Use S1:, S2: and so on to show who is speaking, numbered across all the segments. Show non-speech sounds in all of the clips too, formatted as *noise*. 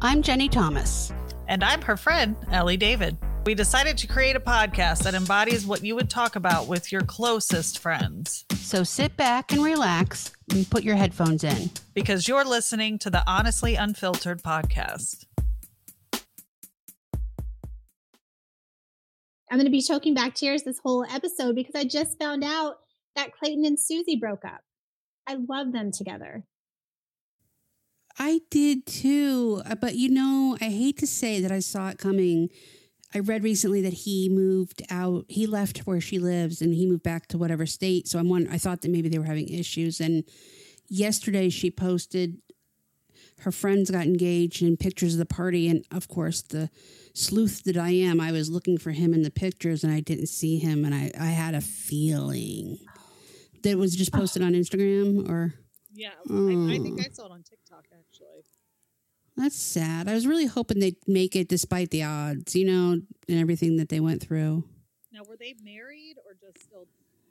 S1: I'm Jeni Thomas.
S2: And I'm her friend, Ellie David. We decided to create a podcast that embodies what you would talk about with your closest friends.
S1: So sit back and relax and put your headphones in.
S2: Because you're listening to the Honestly Unfiltered podcast.
S3: I'm going to be choking back tears this whole episode because I just found out that Clayton and Susie broke up. I love them together.
S1: I did too. uh, But you know, I hate to say that I saw it coming. I read recently that he moved out. He left where she lives and he moved back to whatever state. So I'm one. I thought that maybe they were having issues. And yesterday she posted her friends got engaged and pictures of the party. And of course, the sleuth that I am, I was looking for him in the pictures and I didn't see him. And I, I had a feeling that it was just posted on Instagram or.
S2: Yeah,
S1: I- I think I
S2: saw it on TikTok.
S1: That's sad. I was really hoping they'd make it despite the odds, you know, and everything that they went through.
S2: Now, were they married or just still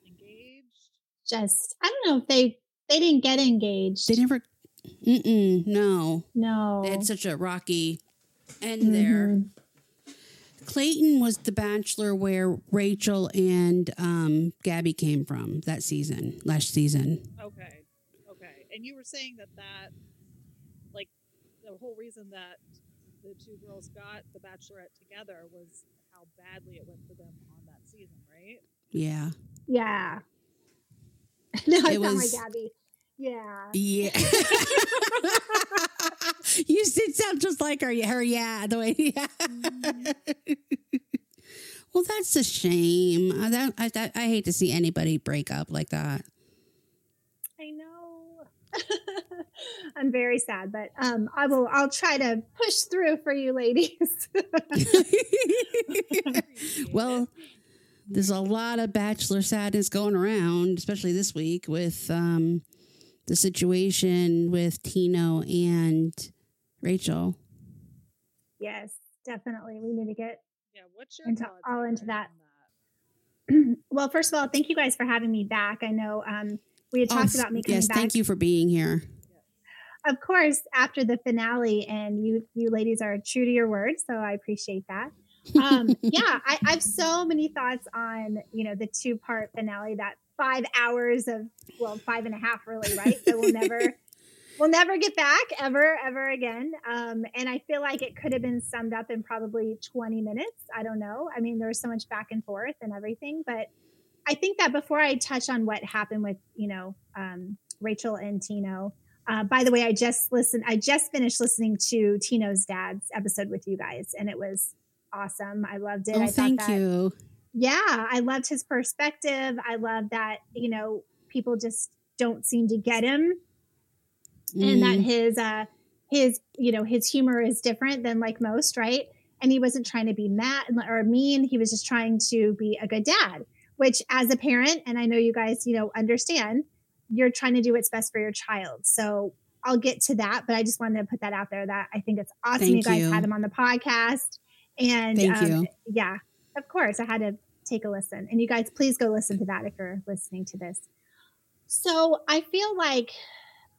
S2: engaged?
S3: Just, I don't know if they they didn't get engaged.
S1: They never, mm-mm, no.
S3: no.
S1: They had such a rocky end there.
S3: Mhm.
S1: Clayton was the bachelor where Rachel and um, Gabby came from that season, last season.
S2: Okay, okay. And you were saying that that, like, the whole reason that the two girls got the Bachelorette together was how badly it went for them on that season, right?
S1: Yeah.
S3: Yeah. *laughs* no, I
S1: It
S3: sound
S1: was-
S3: like Gabby. Yeah.
S1: Yeah. *laughs* you did sound just like her. Her, yeah. The way, *laughs* yeah. Mm-hmm. well, that's a shame. I, that, I, that, I hate to see anybody break up like that.
S3: I know. I'm very sad, but um, I will. I'll try to push through for you, ladies. *laughs* *laughs*
S1: well, there's a lot of bachelor sadness going around, especially this week with um, the situation with Tino and Rachel.
S3: yes, definitely. We need to get.
S2: Yeah. What's your
S3: Into- all into
S2: on
S3: that. *clears throat* Well, first of all, thank you guys for having me back. I know um, we had talked
S1: Oh,
S3: about me coming
S1: yes,
S3: back.
S1: thank you for being here.
S3: Of course, after the finale, and you you ladies are true to your word, so I appreciate that. Um, *laughs* yeah, I, I have so many thoughts on you know the two part finale, that five hours of well, five and a half, really, right? That we'll never *laughs* we'll never get back ever, ever again. Um, and I feel like it could have been summed up in probably twenty minutes. I don't know. I mean, there was so much back and forth and everything, but I think that before I touch on what happened with you know um, Rachel and Tino. Uh, by the way, I just listened. I just finished listening to Tino's dad's episode with you guys, and it was awesome. I loved it.
S1: Oh,
S3: I
S1: thank
S3: that-
S1: you.
S3: Yeah, I loved his perspective. I love that you know people just don't seem to get him, and that
S1: Mm,
S3: his uh his you know his humor is different than like most, right? And he wasn't trying to be mad or mean. He was just trying to be a good dad. Which, as a parent, and I know you guys, you know, understand, you're trying to do what's best for your child. So I'll get to that, but I just wanted to put that out there that I think it's awesome
S1: Thank
S3: you guys
S1: you.
S3: had him on the podcast. And
S1: Thank
S3: um,
S1: you.
S3: yeah, of course, I had to take a listen. And you guys, please go listen to that if you're listening to this. So I feel like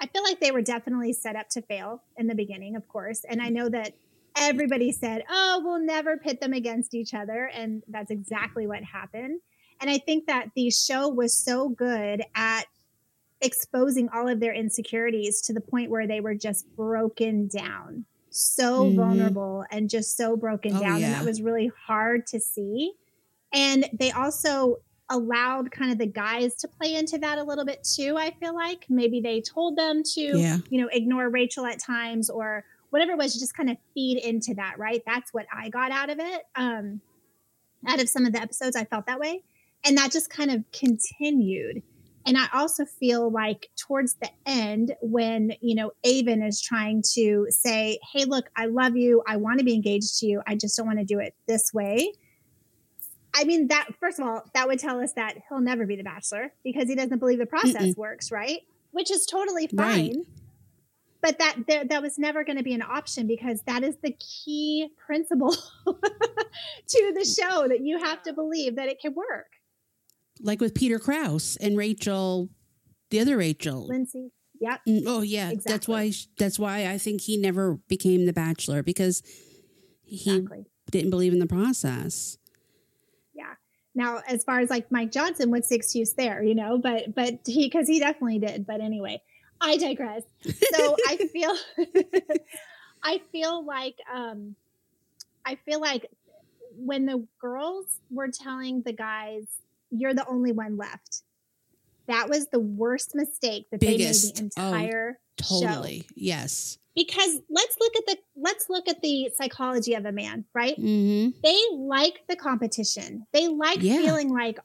S3: I feel like they were definitely set up to fail in the beginning, of course. And I know that everybody said, "Oh, we'll never pit them against each other," and that's exactly what happened. And I think that the show was so good at exposing all of their insecurities to the point where they were just broken down, so
S1: Mhm.
S3: vulnerable and just so broken
S1: Oh,
S3: down. And that was really hard to see. And they also allowed kind of the guys to play into that a little bit too, I feel like. Maybe they told them to,
S1: Yeah.
S3: you know, ignore Rachel at times or whatever it was, just kind of feed into that, right? That's what I got out of it. Um, out of some of the episodes, I felt that way. And that just kind of continued. And I also feel like towards the end, when, you know, Aven is trying to say, Hey, look, I love you. I want to be engaged to you. I just don't want to do it this way. I mean, that, first of all, that would tell us that he'll never be the bachelor because he doesn't believe the process works, right? Which is totally
S1: Right.
S3: fine. But that there, that was never going to be an option because that is the key principle *laughs* to the show that you have to believe that it can work.
S1: Like with Peter Kraus and Rachel, the other Rachel.
S3: Lindsay, Yep.
S1: Mm, Oh yeah, that's why. That's why I think he never became the Bachelor because he
S3: Exactly.
S1: didn't believe in the process.
S3: Yeah. Now, as far as like Mike Johnson, what's the excuse there? You know, but but he because he definitely did. But anyway, I digress. So I *laughs* feel *laughs* I feel like um I feel like when the girls were telling the guys, "You're the only one left," that was the worst mistake that
S1: Biggest.
S3: they made the
S1: Oh,
S3: entire show
S1: Totally. Yes.
S3: because let's look at the let's look at the psychology of a man right
S1: hmm
S3: they like the competition they like
S1: Yeah.
S3: feeling like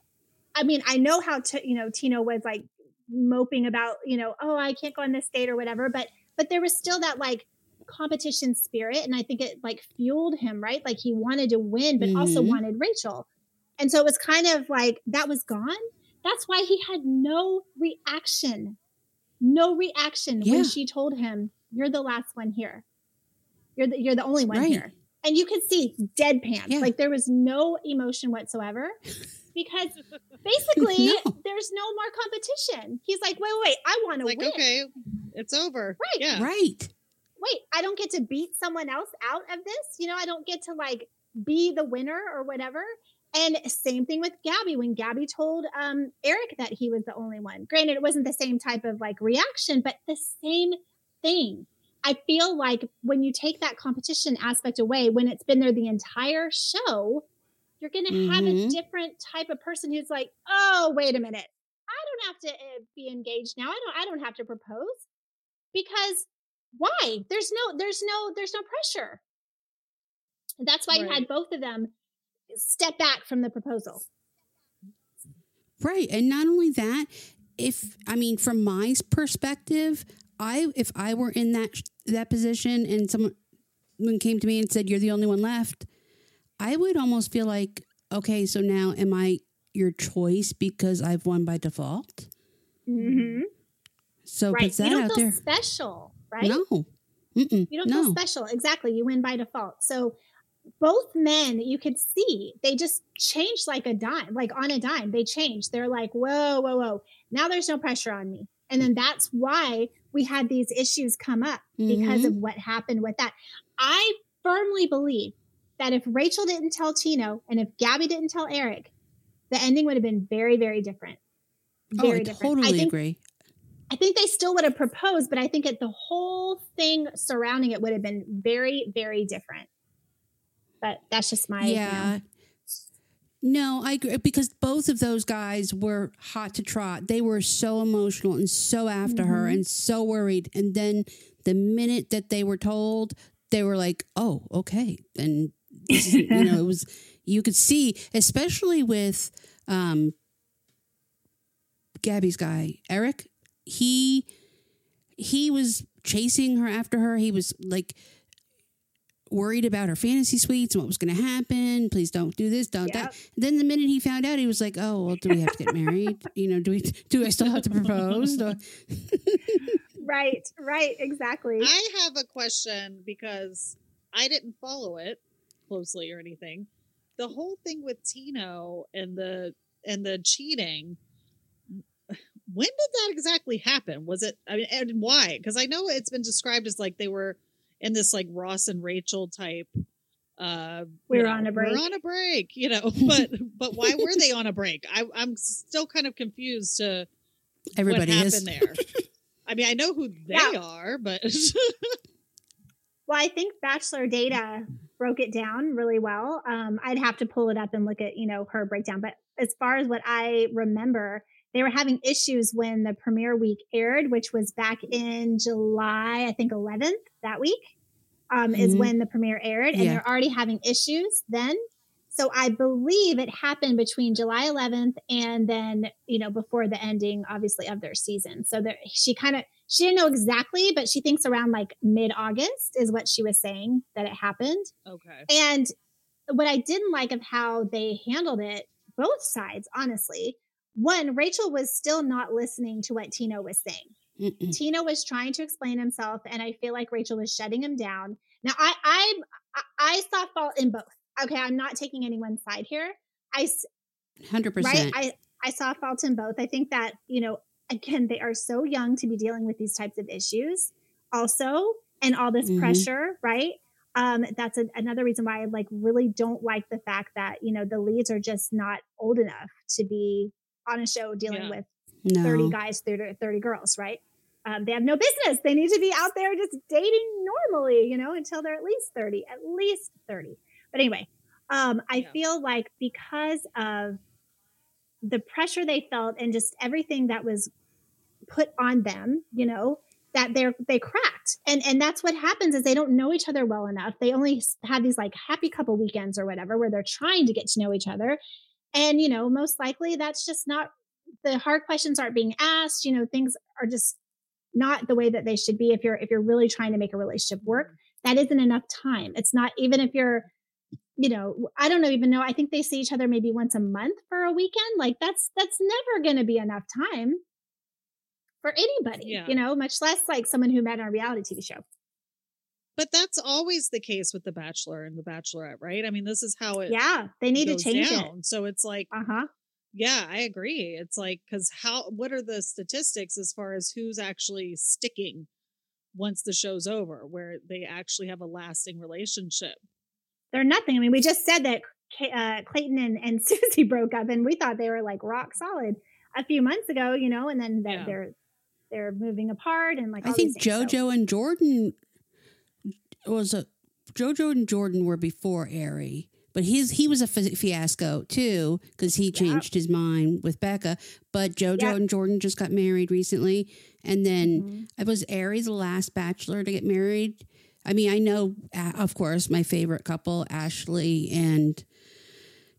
S3: i mean i know how to you know tino was like moping about you know oh i can't go on this date or whatever but but there was still that like competition spirit and i think it like fueled him right like he wanted to win but also
S1: Mhm.
S3: wanted rachel and so it was kind of like that was gone that's why he had no reaction no reaction
S1: Yeah.
S3: when she told him you're the last one here you're the, you're the only one
S1: Right.
S3: here and you could see deadpan
S1: Yeah.
S3: like there was no emotion whatsoever *laughs* because basically
S1: No.
S3: there's no more competition he's like wait wait, wait i want to
S2: like,
S3: win
S2: okay, it's over.
S3: Right.
S2: Yeah.
S1: Right.
S3: wait i don't get to beat someone else out of this you know i don't get to like be the winner or whatever and same thing with gabby. When gabby told um erich that he was the only one granted it wasn't the same type of like reaction but the same thing. I feel like when you take that competition aspect away when it's been there the entire show you're going to have a
S1: Mhm.
S3: different type of person who's like oh wait a minute. I don't have to uh, be engaged now. I don't i don't have to propose. Because why? There's no there's no there's no pressure. That's why you had both of them step back from the proposal
S1: Right. And not only that, if I mean from my perspective, I if I were in that that position and someone came to me and said you're the only one left, I would almost feel like okay, so now am I your choice because I've won by default?
S3: mm-hmm.
S1: So
S3: right
S1: puts
S3: you
S1: that
S3: don't
S1: out
S3: feel
S1: there.
S3: special right
S1: No. Mm-mm.
S3: you don't
S1: no.
S3: feel special exactly you win by default so both men you could see they just changed like a dime like on a dime they changed they're like whoa whoa whoa now there's no pressure on me and then that's why we had these issues come up because
S1: Mhm.
S3: of what happened with that i firmly believe that if rachel didn't tell tino and if gabby didn't tell erich the ending would have been very very different
S1: Oh, I
S3: different
S1: totally
S3: i think
S1: agree.
S3: I think they still would have proposed, but I think it, the whole thing surrounding it would have been very, very different. But that's just my you know.
S1: yeah. No, I agree because both of those guys were hot to trot. They were so emotional and so after her
S3: Mhm.
S1: and so worried. And then the minute that they were told, they were like, "Oh, okay." And you know, it *laughs* was you could see, especially with um, Gabby's guy, Erich. He he was chasing her after her. He was like worried about her fantasy suites and what was going to happen. Please don't do this, don't
S3: Yep.
S1: that. Then the minute he found out, he was like, "Oh, well, do we have to get married? *laughs* you know, do we? Do I still have to propose?" *laughs*
S3: Right, right, exactly.
S2: I have a question because I didn't follow it closely or anything. The whole thing with Tino and the and the cheating. When did that exactly happen? Was it? I mean, and why? Because I know it's been described as like they were in this like Ross and Rachel type. Uh,
S3: We're
S2: you know,
S3: on a break.
S2: We're on a break, you know. *laughs* But but why were they on a break? I, I'm still kind of confused to
S1: Everybody
S2: what
S1: is.
S2: happened there. *laughs* I mean, I know who they
S3: Yeah.
S2: are, but *laughs*
S3: Well, I think Bachelor Data broke it down really well. Um, I'd have to pull it up and look at, you know, her breakdown. But as far as what I remember, they were having issues when the premiere week aired, which was back in July, I think 11th that week, um, is
S1: Mhm.
S3: when the premiere aired. And
S1: Yeah.
S3: they're already having issues then. So I believe it happened between July 11th and then, you know, before the ending, obviously, of their season. So there, she kind of, she didn't know exactly, but she thinks around like mid August is what she was saying that it happened.
S2: okay.
S3: And what I didn't like of how they handled it, both sides, honestly, one, Rachel was still not listening to what Tino was saying.
S1: Mm-mm.
S3: Tino was trying to explain himself, and I feel like Rachel was shutting him down. Now, I I I- saw fault in both. Okay, I'm not taking anyone's side here. I
S1: Hundred
S3: right
S1: percent.
S3: i i saw fault in both i think that you know again, they are so young to be dealing with these types of issues, also, and all this
S1: Mhm.
S3: pressure, right? Um, that's a, another reason why I like really don't like the fact that you know the leads are just not old enough to be on a show dealing
S2: Yeah.
S3: with
S1: No.
S3: 30 guys, 30, 30 girls, right? Um, they have no business. They need to be out there just dating normally, you know, until they're at least 30, at least 30. But anyway, um, I
S2: Yeah.
S3: feel like because of the pressure they felt and just everything that was put on them, you know, that they're they cracked. And and that's what happens is they don't know each other well enough. They only have these like happy couple weekends or whatever where they're trying to get to know each other. And you know, most likely that's just not the hard questions aren't being asked, you know, things are just not the way that they should be if you're if you're really trying to make a relationship work. That isn't enough time. It's not even if you're you know, I don't know even know. I think they see each other maybe once a month for a weekend. Like that's that's never going to be enough time for anybody,
S2: Yeah.
S3: you know, much less like someone who met on a reality TV show.
S2: But that's always the case with the Bachelor and the Bachelorette, right? I mean, this is how it
S3: Yeah, they need to change it.
S2: So it's like,
S3: Uh-huh.
S2: Yeah, I agree. It's like because how what are the statistics as far as who's actually sticking once the show's over, where they actually have a lasting relationship?
S3: They're nothing. I mean, we just said that uh, Clayton and, and *laughs* Susie broke up and we thought they were like rock solid a few months ago, you know, and then that
S2: Yeah.
S3: they're they're moving apart and like
S1: I think
S3: these things. So-
S1: JoJo and Jordan was a JoJo and Jordan were before Ari, but his he was a fiasco too because he changed his mind with Becca. But JoJo
S3: Yep.
S1: and Jordan just got married recently, and then
S3: Mhm.
S1: I was Ari the last Bachelor to get married. I mean, I know, uh, of course, my favorite couple, Ashley and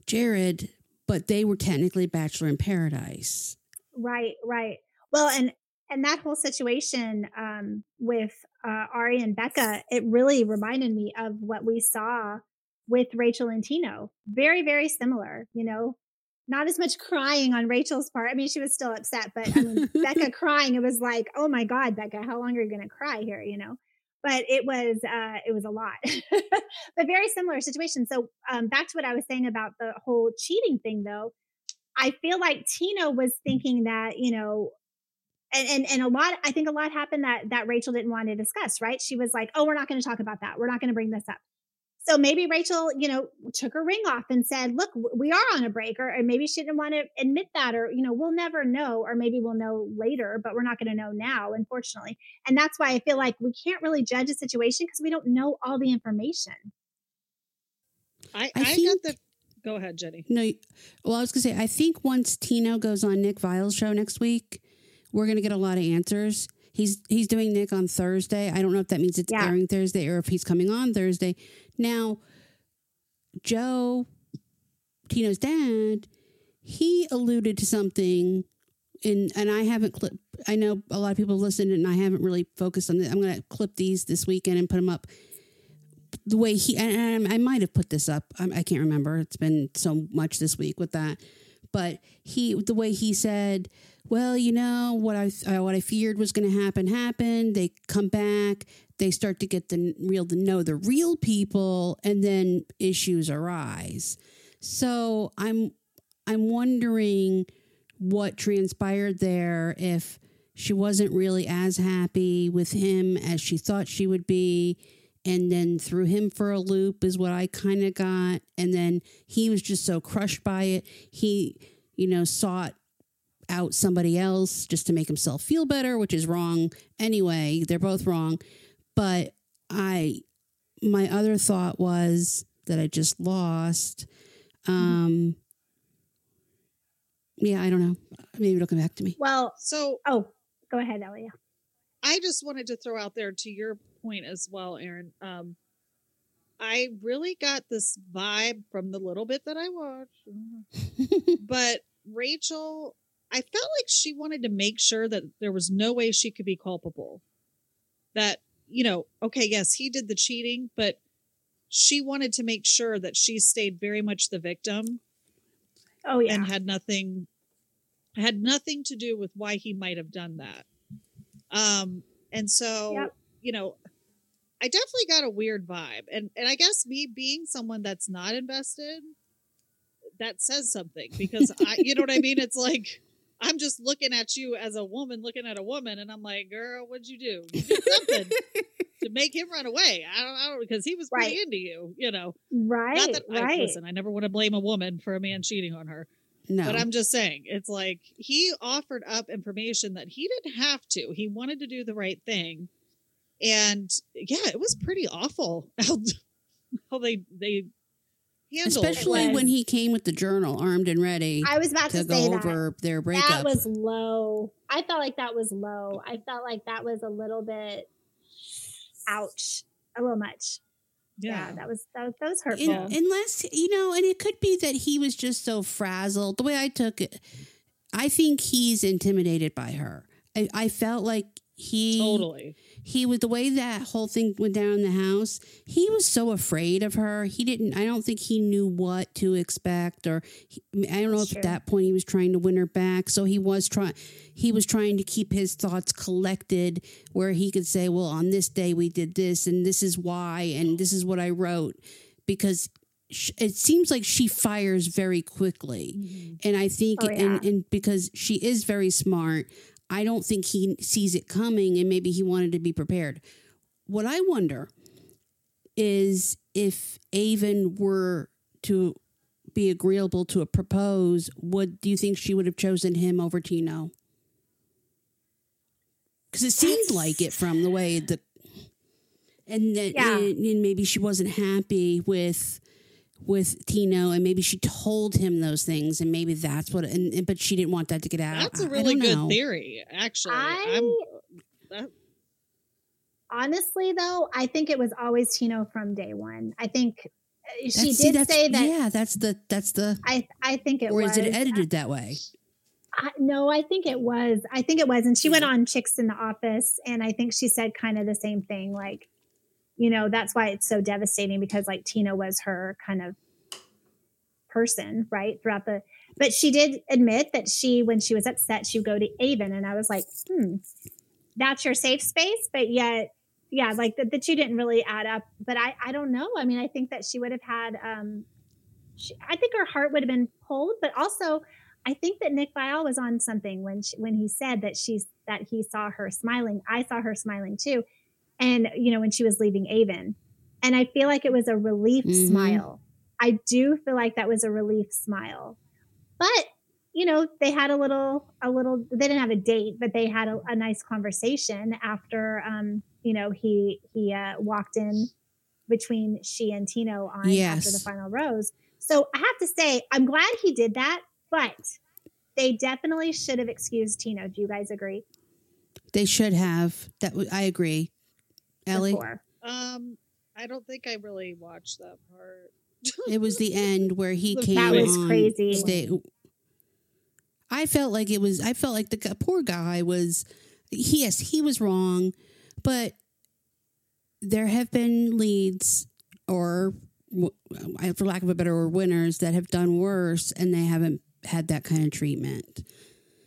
S1: Jared, but they were technically Bachelor in Paradise.
S3: Right, right. Well, and and that whole situation um, with uh, Ari and Becca, it really reminded me of what we saw with Rachel and Tino. Very, very similar. You know, not as much crying on Rachel's part. I mean, she was still upset, but I mean, Becca *laughs* crying. It was like, oh my God, Becca, how long are you going to cry here? You know. But it was uh, it was a lot, *laughs* but very similar situation. So um, back to what I was saying about the whole cheating thing, though. I feel like Tino was thinking that, you know, and, and and a lot I think a lot happened that that Rachel didn't want to discuss, right? She was like, "Oh, we're not going to talk about that. We're not going to bring this up." So maybe Rachel, you know, took her ring off and said, "Look, we are on a break," or, or maybe she didn't want to admit that, or you know, we'll never know, or maybe we'll know later, but we're not going to know now, unfortunately. And that's why I feel like we can't really judge a situation because we don't know all the information.
S2: I,
S1: I
S2: I,
S1: think-
S2: got the. Go ahead, Jeni.
S1: No, well, I was gonna say, I think once Tino goes on Nick Viall's show next week, we're gonna get a lot of answers. He's he's doing Nick on Thursday. I don't know if that means it's
S3: Yeah.
S1: airing Thursday or if he's coming on Thursday. Now, Joe, Tino's dad, he alluded to something, in, and I haven't clipped. I know a lot of people listened, and I haven't really focused on it. I'm gonna clip these this weekend and put them up the way he and I might have put this up. I, I can't remember. It's been so much this week with that. But he, the way he said, "Well, you know what I uh, what I feared was going to happen happened. They come back. They start to get the real to know the real people, and then issues arise." So I'm I'm wondering what transpired there if she wasn't really as happy with him as she thought she would be and then threw him for a loop is what I kind of got. And then he was just so crushed by it. He, you know, sought out somebody else just to make himself feel better, which is wrong anyway. They're both wrong. But I, my other thought was that I just lost. Um, yeah, I don't know. Maybe it'll come back to me.
S3: Well,
S2: So
S3: oh, go ahead, Ellie.
S2: I just wanted to throw out there to your point as well, Erin. Um, I really got this vibe from the little bit that I watched, *laughs* but Rachel, I felt like she wanted to make sure that there was no way she could be culpable. That, you know, okay, yes, he did the cheating, but she wanted to make sure that she stayed very much the victim
S3: Oh yeah,
S2: and had nothing had nothing to do with why he might have done that. Um and so
S3: Yep.
S2: you know I definitely got a weird vibe and and I guess me being someone that's not invested that says something because I you know what I mean it's like I'm just looking at you as a woman looking at a woman, and I'm like, girl, what'd you do? You did something *laughs* to make him run away. I don't, I don't, because he was pretty
S3: Right.
S2: into you, you know.
S3: Right.
S2: Not that I
S3: right.
S2: listen. I never want to blame a woman for a man cheating on her,
S1: No.
S2: but I'm just saying, it's like he offered up information that he didn't have to. He wanted to do the right thing, and yeah, it was pretty awful *laughs* how how they they handled
S1: Especially
S3: was-
S1: when he came with the journal armed and ready
S3: I was about to,
S1: to
S3: say
S1: go
S3: that.
S1: over their breakup.
S3: That was low. I felt like that was low. I felt like that was a little bit ouch, a little much. Yeah,
S2: Yeah,
S3: that was that was, that was hurtful.
S1: Un- unless you know, and it could be that he was just so frazzled. The way I took it, I think he's intimidated by her. I, I felt like he
S2: totally.
S1: He was the way that whole thing went down in the house. He was so afraid of her. He didn't. I don't think he knew what to expect, or he, I, don't know
S3: That's
S1: if at that point he was trying to win her back. So he was trying. He was trying to keep his thoughts collected, where he could say, "Well, on this day we did this, and this is why, and this is what I wrote," because it seems like she fires very quickly. Mm-hmm. And I think,
S3: Oh, yeah.
S1: and, and because she is very smart, I don't think he sees it coming and maybe he wanted to be prepared. What I wonder is if Aven were to be agreeable to a propose, would do you think she would have chosen him over Tino? Because it seemed like it from the way the and that
S3: Yeah.
S1: and, and maybe she wasn't happy with with Tino and maybe she told him those things and maybe that's what and, and- but she didn't want that to get out.
S2: That's a really good
S1: know.
S2: theory, actually.
S3: I
S2: I'm that-
S3: honestly though, I think it was always Tino from day one. I think uh, she
S1: That's- see,
S3: did
S1: that's-
S3: say that.
S1: Yeah, that's the that's the
S3: I I think it
S1: or
S3: was.
S1: is it edited that way?
S3: I, no, I think it was. I think it was. And she went on Chicks in the Office, and I think she said kind of the same thing. Like, you know, that's why it's so devastating because like Tino was her kind of person, right? Throughout the, but she did admit that she, when she was upset, she would go to Aven, and I was like, hmm, that's your safe space, but yet. Yeah, like that, that you didn't really add up, but I, I don't know. I mean, I think that she would have had, um, she, I think her heart would have been pulled, but also I think that Nick Viall was on something when she, when he said that she's that he saw her smiling. I saw her smiling too, and you know when she was leaving Aven, and I feel like it was a relief
S1: Mhm.
S3: smile. I do feel like that was a relief smile, but you know they had a little a little. They didn't have a date, but they had a, a nice conversation after um you know he he uh, walked in between she and Tino on after the final rose. So I have to say, I'm glad he did that, but they definitely should have excused Tino. Do you guys agree?
S1: They should have. That w- I agree. Ellie,
S3: Before.
S2: um, I don't think I really watched that part.
S1: it was the *laughs* end where he came.
S3: That was
S1: on
S3: crazy.
S1: sta- I felt like it was. I felt like the poor guy was. Yes, he was wrong, but there have been leads, or for lack of a better word, winners that have done worse, and they haven't had that kind of treatment.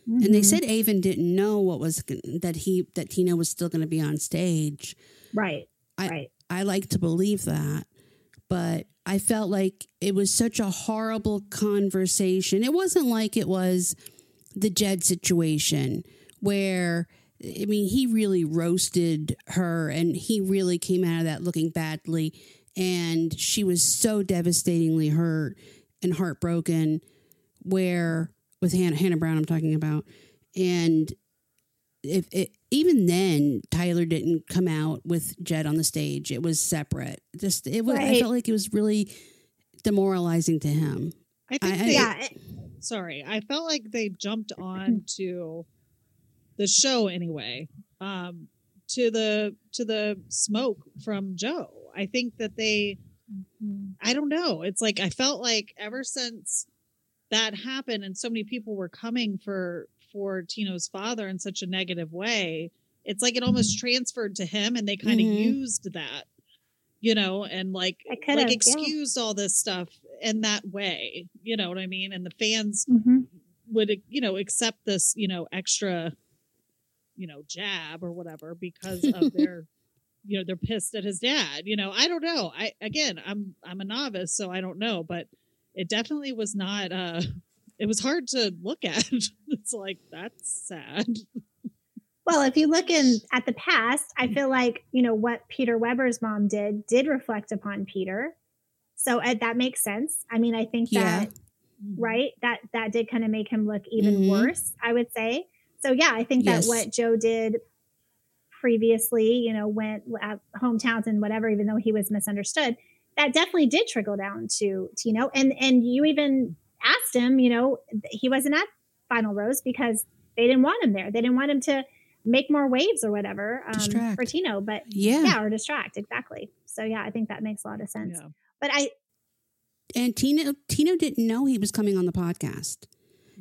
S1: And they
S3: Mhm.
S1: said Aven didn't know what was that he that Tino was still going to be on stage.
S3: Right,
S1: I-
S3: right.
S1: I like to believe that, but I felt like it was such a horrible conversation. It wasn't like it was the Jed situation where I mean he really roasted her and he really came out of that looking badly and she was so devastatingly hurt and heartbroken where with Hannah, Hannah Brown I'm talking about and if it even then Tyler didn't come out with Jed on the stage. It was separate. Just it was I felt like it was really demoralizing to him.
S2: I think
S1: I- I-
S2: they,
S3: Yeah,
S2: sorry, I felt like they jumped on *clears throat* to the show anyway. Um, to the to the smoke from Joe. I think that they I don't know. It's like I felt like ever since that happened and so many people were coming for for Tino's father in such a negative way, it's like it almost transferred to him and they kind of
S1: Mhm.
S2: used that. You know, and like
S3: It could've,
S2: like
S3: yeah.
S2: excused all this stuff in that way. You know what I mean? And the fans
S3: mhm.
S2: would you know accept this you know extra you know jab or whatever because of *laughs* their you know they're pissed at his dad you know i don't know i again i'm i'm a novice so i don't know but it definitely was not uh it was hard to look at. *laughs* it's like that's sad.
S3: Well, if you look in at the past, I feel like you know what Peter Weber's mom did did reflect upon Peter, so uh, that makes sense. I mean, I think
S1: Yeah.
S3: that right that that did kind of make him look even
S1: Mhm.
S3: worse. I would say. So yeah, I think
S1: Yes.
S3: that what Joe did previously, you know, went at hometowns and whatever, even though he was misunderstood, that definitely did trickle down to Tino. And and you even asked him, you know, he wasn't at Final Rose because they didn't want him there. They didn't want him to make more waves or whatever um,
S1: Distract.
S3: for Tino. But
S1: Yeah.
S3: yeah, or distract exactly. So yeah, I think that makes a lot of sense.
S2: Yeah.
S3: But I
S1: And Tino Tino didn't know he was coming on the podcast.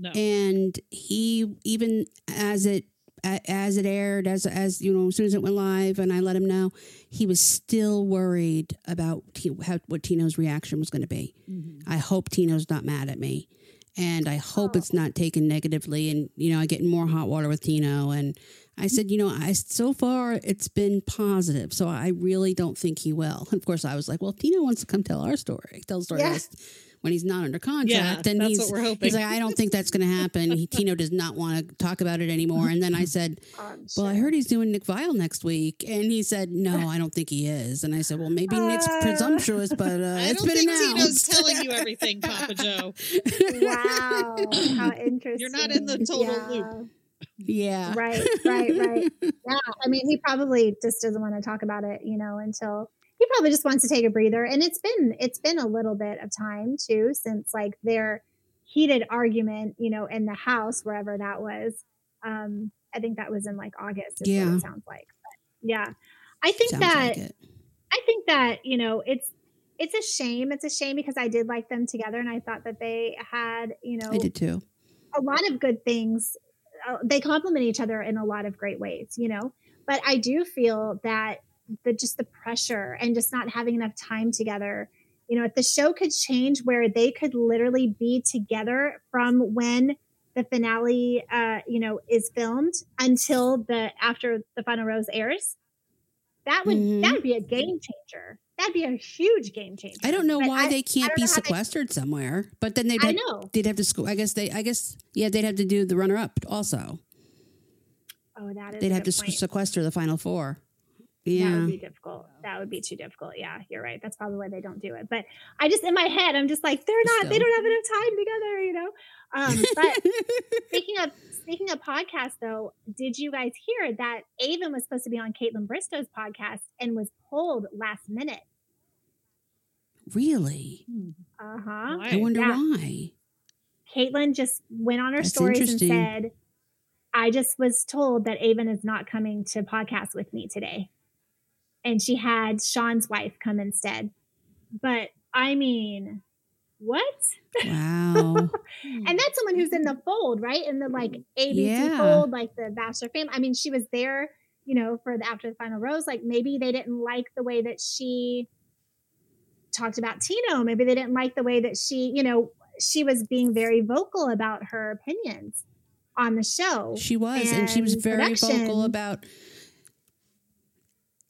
S2: No.
S1: and he even as it a- as it aired as as you know as soon as it went live and I let him know he was still worried about T- how, what Tino's reaction was going to be.
S2: Mhm.
S1: I hope Tino's not mad at me and I hope
S3: Oh.
S1: it's not taken negatively and you know I get in more hot water with Tino and I said you know I so far it's been positive so I really don't think he will. *laughs* Of course I was like well Tino wants to come tell our story tell the story
S3: Yeah.
S1: Us when he's not under contract
S2: Yeah,
S1: then
S2: that's
S1: he's
S2: what we're hoping.
S1: He's like, I don't think that's going to happen. He, Tino does not want to talk about it anymore. And then I *laughs* said,
S3: um,
S1: Well, I heard he's doing Nick Viall next week. And he said, No, *laughs* I don't think he is. And I said, Well, maybe Nick's
S3: Uh,
S1: presumptuous, but uh, *laughs*
S2: I
S1: it's
S2: don't
S1: been
S2: think
S1: announced.
S2: Tino's telling you everything, Papa Joe.
S3: wow, how interesting.
S2: You're not in the total loop.
S1: yeah.
S3: Right, right, right. Yeah, I mean, he probably just doesn't want to talk about it, you know, until he probably just wants to take a breather. And it's been it's been a little bit of time too since like their heated argument, you know, in the house wherever that was. Um, I think that was in like August. Is what
S1: Yeah.
S3: it sounds like. But, yeah, I think
S1: Sounds
S3: that
S1: like.
S3: I think that you know it's it's a shame. It's a shame because I did like them together, and I thought that they had you know
S1: I did too.
S3: a lot of good things. Uh, they complement each other in a lot of great ways, you know. But I do feel that the just the pressure and just not having enough time together. You know, if the show could change where they could literally be together from when the finale, uh, you know, is filmed until the after the final rose airs, that would
S1: Mhm.
S3: that would be a game changer. That'd be a huge game changer.
S1: I don't know
S3: But
S1: why
S3: I-
S1: they can't be
S3: how they-
S1: sequestered somewhere, but then they'd
S3: I
S1: have,
S3: know.
S1: they'd have to school. I guess they, I guess, yeah, they'd have to do the runner up also.
S3: Oh, that is.
S1: They'd have to
S3: point.
S1: sequester the final four.
S3: That would be difficult. That would be too difficult. Yeah, you're right. That's probably why they don't do it. But I just in my head, I'm just like, they're not. They don't have enough time together, you know. Um, *laughs* but speaking of speaking of podcasts, though, did you guys hear that Aven was supposed to be on Kaitlyn Bristowe's podcast and was pulled last minute?
S1: really?
S3: Uh huh.
S2: Why?
S1: I wonder
S3: Yeah.
S1: why.
S3: Caitlin just went on her
S1: That's
S3: stories and said, I just was told that Aven is not coming to podcast with me today. And she had Sean's wife come instead. But I mean, what?
S1: Wow. *laughs*
S3: And that's someone who's in the fold, right? In the like ABC
S1: Yeah.
S3: fold, like the Bachelor fam. I mean, she was there, you know, for the after the final rose. Like maybe they didn't like the way that she talked about Tino. Maybe they didn't like the way that she, you know, she was being very vocal about her opinions on the show.
S1: She was, and, she was
S3: and
S1: very vocal about.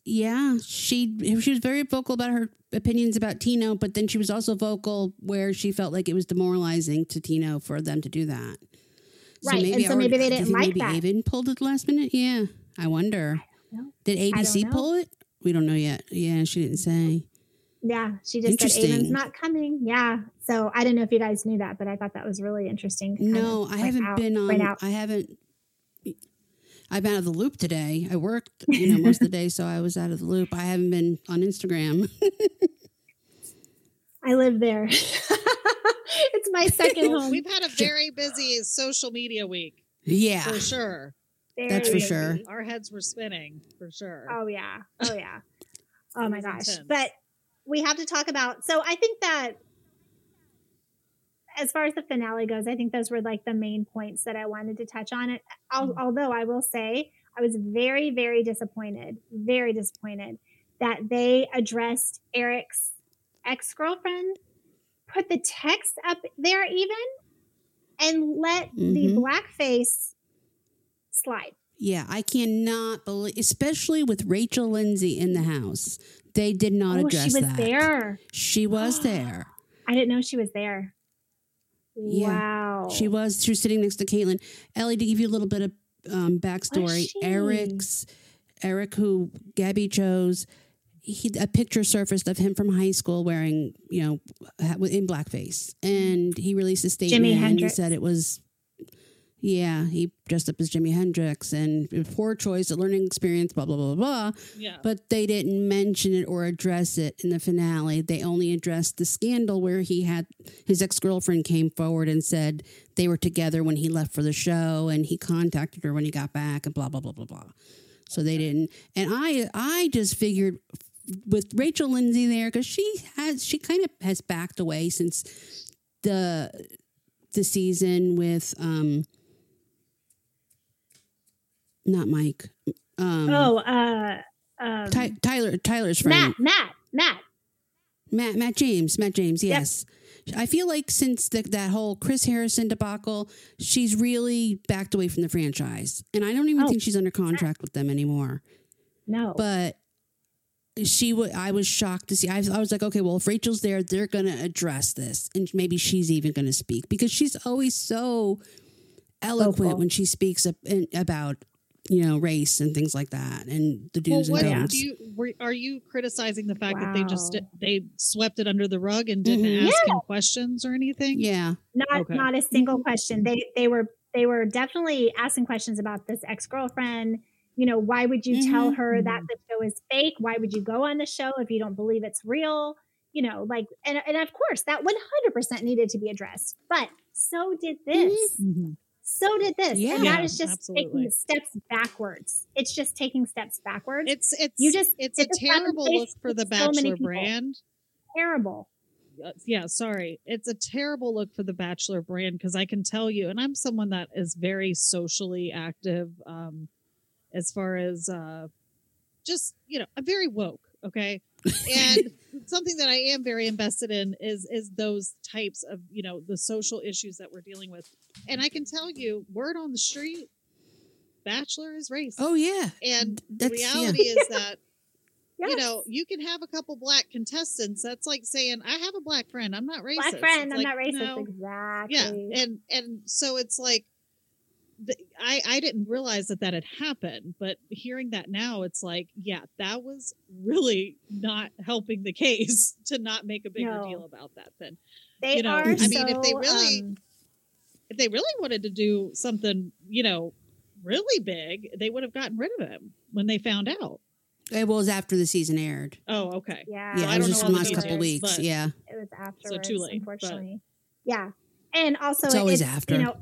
S1: Yeah, she she was very vocal about her opinions about Tino, but then she was also vocal where she felt like it was demoralizing to Tino for them to do that.
S3: Right, and so maybe they didn't like
S1: maybe
S3: that.
S1: Aven pulled it last minute. Yeah, I wonder.
S3: know.
S1: Did ABC pull it? We don't know yet. Yeah, she didn't say.
S3: Yeah, she just said Aven's
S1: Interesting.
S3: not coming. Yeah. So I don't know if you guys knew that, but I thought that was really interesting.
S1: No, I haven't
S3: out-
S1: been on. I haven't. I've been out of the loop today. I worked, you know, most of the *laughs* day, so I was out of the loop. I haven't been on Instagram. *laughs*
S3: I live there. *laughs* it's my second home.
S2: we've had a very busy social media week
S1: yeah,
S2: for sure.
S1: That's for
S3: Very
S1: sure.
S2: Our heads were spinning for sure.
S3: Oh yeah. Oh yeah. Oh my gosh.
S2: intense.
S3: But we have to talk about so I think that as far as the finale goes, I think those were like the main points that I wanted to touch on it.
S2: Mm-hmm.
S3: Although I will say I was very, very disappointed, very disappointed that they addressed Erich's ex girlfriend, put the text up there even, and let the
S1: Mhm.
S3: blackface slide.
S1: yeah. I cannot believe, especially with Rachel Lindsay in the house. They did not
S3: oh,
S1: address that.
S3: she was
S1: that.
S3: there.
S1: She was *gasps* there.
S3: I didn't know she was there.
S1: Yeah.
S3: Wow.
S1: She was. She was sitting next to Kaitlyn. Ellie, to give you a little bit of um, backstory. Erich's Erich, who Gabby chose, he, a picture surfaced of him from high school wearing, you know, in blackface, and he released a statement
S3: Jimi
S1: and he said it was. Yeah, he dressed up as Jimi Hendrix and poor choice, a learning experience, blah blah blah blah.
S2: Yeah.
S1: But they didn't mention it or address it in the finale. They only addressed the scandal where he had his ex girlfriend came forward and said they were together when he left for the show and he contacted her when he got back and blah blah blah blah blah. So they didn't. And I I just figured with Rachel Lindsay there because she has she kind of has backed away since the the season with um not Mike um
S3: oh, uh, um,
S1: Ty- Tyler Tyler's friend
S3: Matt, Matt, Matt.
S1: Matt Matt James Matt James
S3: Yep.
S1: yes I feel like since the, that whole Chris Harrison debacle she's really backed away from the franchise and I don't even
S3: Oh.
S1: think she's under contract with them anymore
S3: No.
S1: but she would i was shocked to see I, I was like okay well if rachel's there they're gonna address this and maybe she's even gonna speak because she's always so eloquent
S3: Vocal.
S1: when she speaks ab- in- about you know race and things like that and the
S2: Well,
S1: do's
S2: what
S1: and don'ts
S2: do you were, are you criticizing the fact that they just they swept it under the rug and didn't
S1: Mhm.
S2: ask him questions or anything?
S1: yeah
S3: not
S2: Okay.
S3: not a single question. They they were they were definitely asking questions about this ex girlfriend. You know, why would you tell
S1: Mhm.
S3: her that the show is fake? Why would you go on the show if you don't believe it's real? You know, like and and of course that one hundred percent needed to be addressed. But so did this.
S2: Mhm.
S3: So did this.
S1: Yeah.
S3: and that
S2: Yeah,
S3: is just
S2: absolutely.
S3: taking steps backwards. It's just taking steps backwards.
S2: It's it's
S3: You just-
S2: it's
S3: it's
S2: a
S3: a slap in the
S2: terrible look for the
S3: with so
S2: Bachelor brand.
S3: terrible.
S2: Uh, yeah, sorry. It's a terrible look for the Bachelor brand because I can tell you, and I'm someone that is very socially active um, as far as uh, just, you know, I'm very woke, okay? And *laughs* something that I am very invested in is is those types of, you know, the social issues that we're dealing with. And I can tell you, word on the street, Bachelor is racist.
S1: oh yeah
S2: and the
S1: that's- yeah.
S2: reality is that *laughs* you know, you can have a couple black contestants. That's like saying, I have a black friend. I'm not racist.
S3: Black friend,
S2: It's
S3: I'm
S2: like,
S3: not racist.
S2: no.
S3: Exactly.
S2: Yeah. And, and so it's like, the, I, I didn't realize that that had happened, but hearing that now, it's like, yeah, that was really not helping the *laughs* case to not make a bigger
S3: No.
S2: deal about that. Then,
S3: They
S2: you know,
S3: are
S1: I
S2: mean, if they really-
S3: um,
S2: if they really wanted to do something, you know, really big, they would have gotten rid of him when they found out.
S1: it was after the season aired
S2: Oh, okay.
S3: yeah,
S1: yeah
S2: I
S1: it was just the last couple
S2: details,
S1: weeks yeah
S3: it was afterwards,
S2: too late, but-
S3: unfortunately. Yeah, and also
S1: It's always
S3: it's,
S1: after.
S3: You know,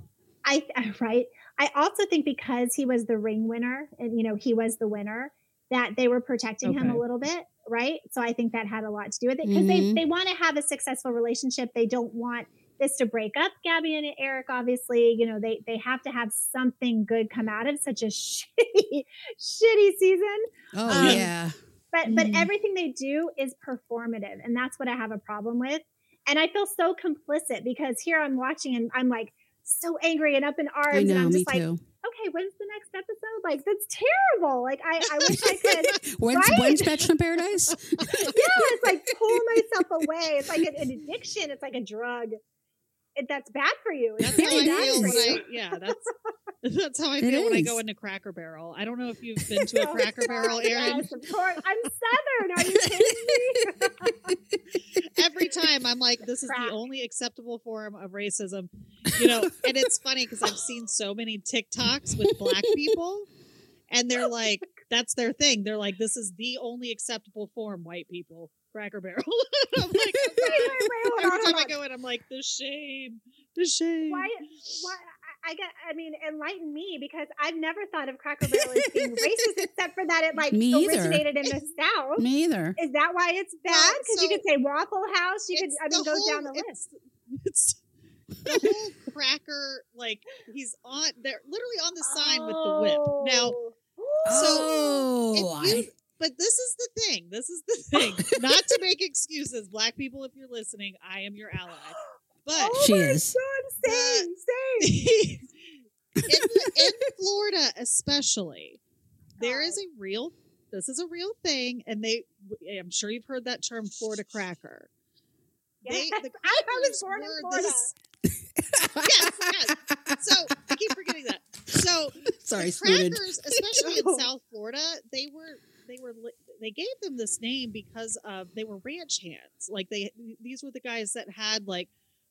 S3: I *laughs* right. I also think because he was the ring winner, and you know he was the winner, that they were protecting him a little bit, right? So I think that had a lot to do with it because they
S1: Mhm.
S3: they want to have a successful relationship. They don't want this to break up Gabby and Erich. Obviously, you know they they have to have something good come out of such a *laughs* shitty shitty season.
S1: oh
S3: Um,
S1: yeah
S3: but but
S2: Mhm.
S3: everything they do is performative and that's what i have a problem with and i feel so complicit because here i'm watching and i'm like so angry and up in arms
S1: i
S3: and
S1: know
S3: i'm
S1: me
S3: just like
S1: too
S3: okay when's the next episode like that's terrible like i i wish i could *laughs*
S1: when's,
S3: Right?
S1: when's bachelor in paradise *laughs*
S3: yeah it's like pull myself away it's like an, an addiction it's like a drug it, that's bad for you it's
S2: That's how
S3: really
S2: I
S3: bad
S2: feel
S3: for
S2: when
S3: you
S2: I yeah, that's *laughs* that's how I feel when I go
S1: is.
S2: into Cracker Barrel. I don't know if you've been *laughs* to a Cracker Barrel,
S3: God,
S2: Erin.
S3: yes, of course. I'm Southern. Are you kidding me? *laughs*
S2: Every time I'm like, this is
S3: Crack.
S2: the only acceptable form of racism, you know. And it's funny because I've seen so many TikToks with black people, and they're like, that's their thing. They're like, this is the only acceptable form, white people. Cracker Barrel. *laughs* I'm like, *laughs* every time I go in, I'm like, the shame, the shame.
S3: why why I, I get I mean enlighten me because I've never thought of Cracker Barrel as being *laughs* racist except for that it like
S1: Me either.
S3: originated in the South.
S1: me either
S3: Is that why it's bad?
S2: Well,
S3: Because you
S2: so
S3: could say Waffle House. You could I mean
S2: the
S3: go
S2: whole-
S3: down the
S2: it's-
S3: list.
S2: It's the whole cracker, like he's on. They're literally on the sign with the whip. Now,
S1: oh
S2: if oh, you,
S1: I-
S2: but this is the thing. This is the thing. *laughs* Not to make excuses, black people. If you're listening, I am your ally. But
S3: oh
S1: She
S3: my
S1: is.
S3: God, same, same. *laughs*
S2: in, in *laughs* Florida, especially, there is a real. This is a real thing, and they. I'm sure you've heard that term, Florida cracker. They-
S3: Yes.
S2: the
S3: I, I was
S2: crackers
S3: born in Florida.
S2: this- yes, yes. So I keep forgetting that. So
S1: Sorry,
S2: the crackers, especially in oh. South Florida, they were they were they gave them this name because of they were ranch hands. Like they these were the guys that had like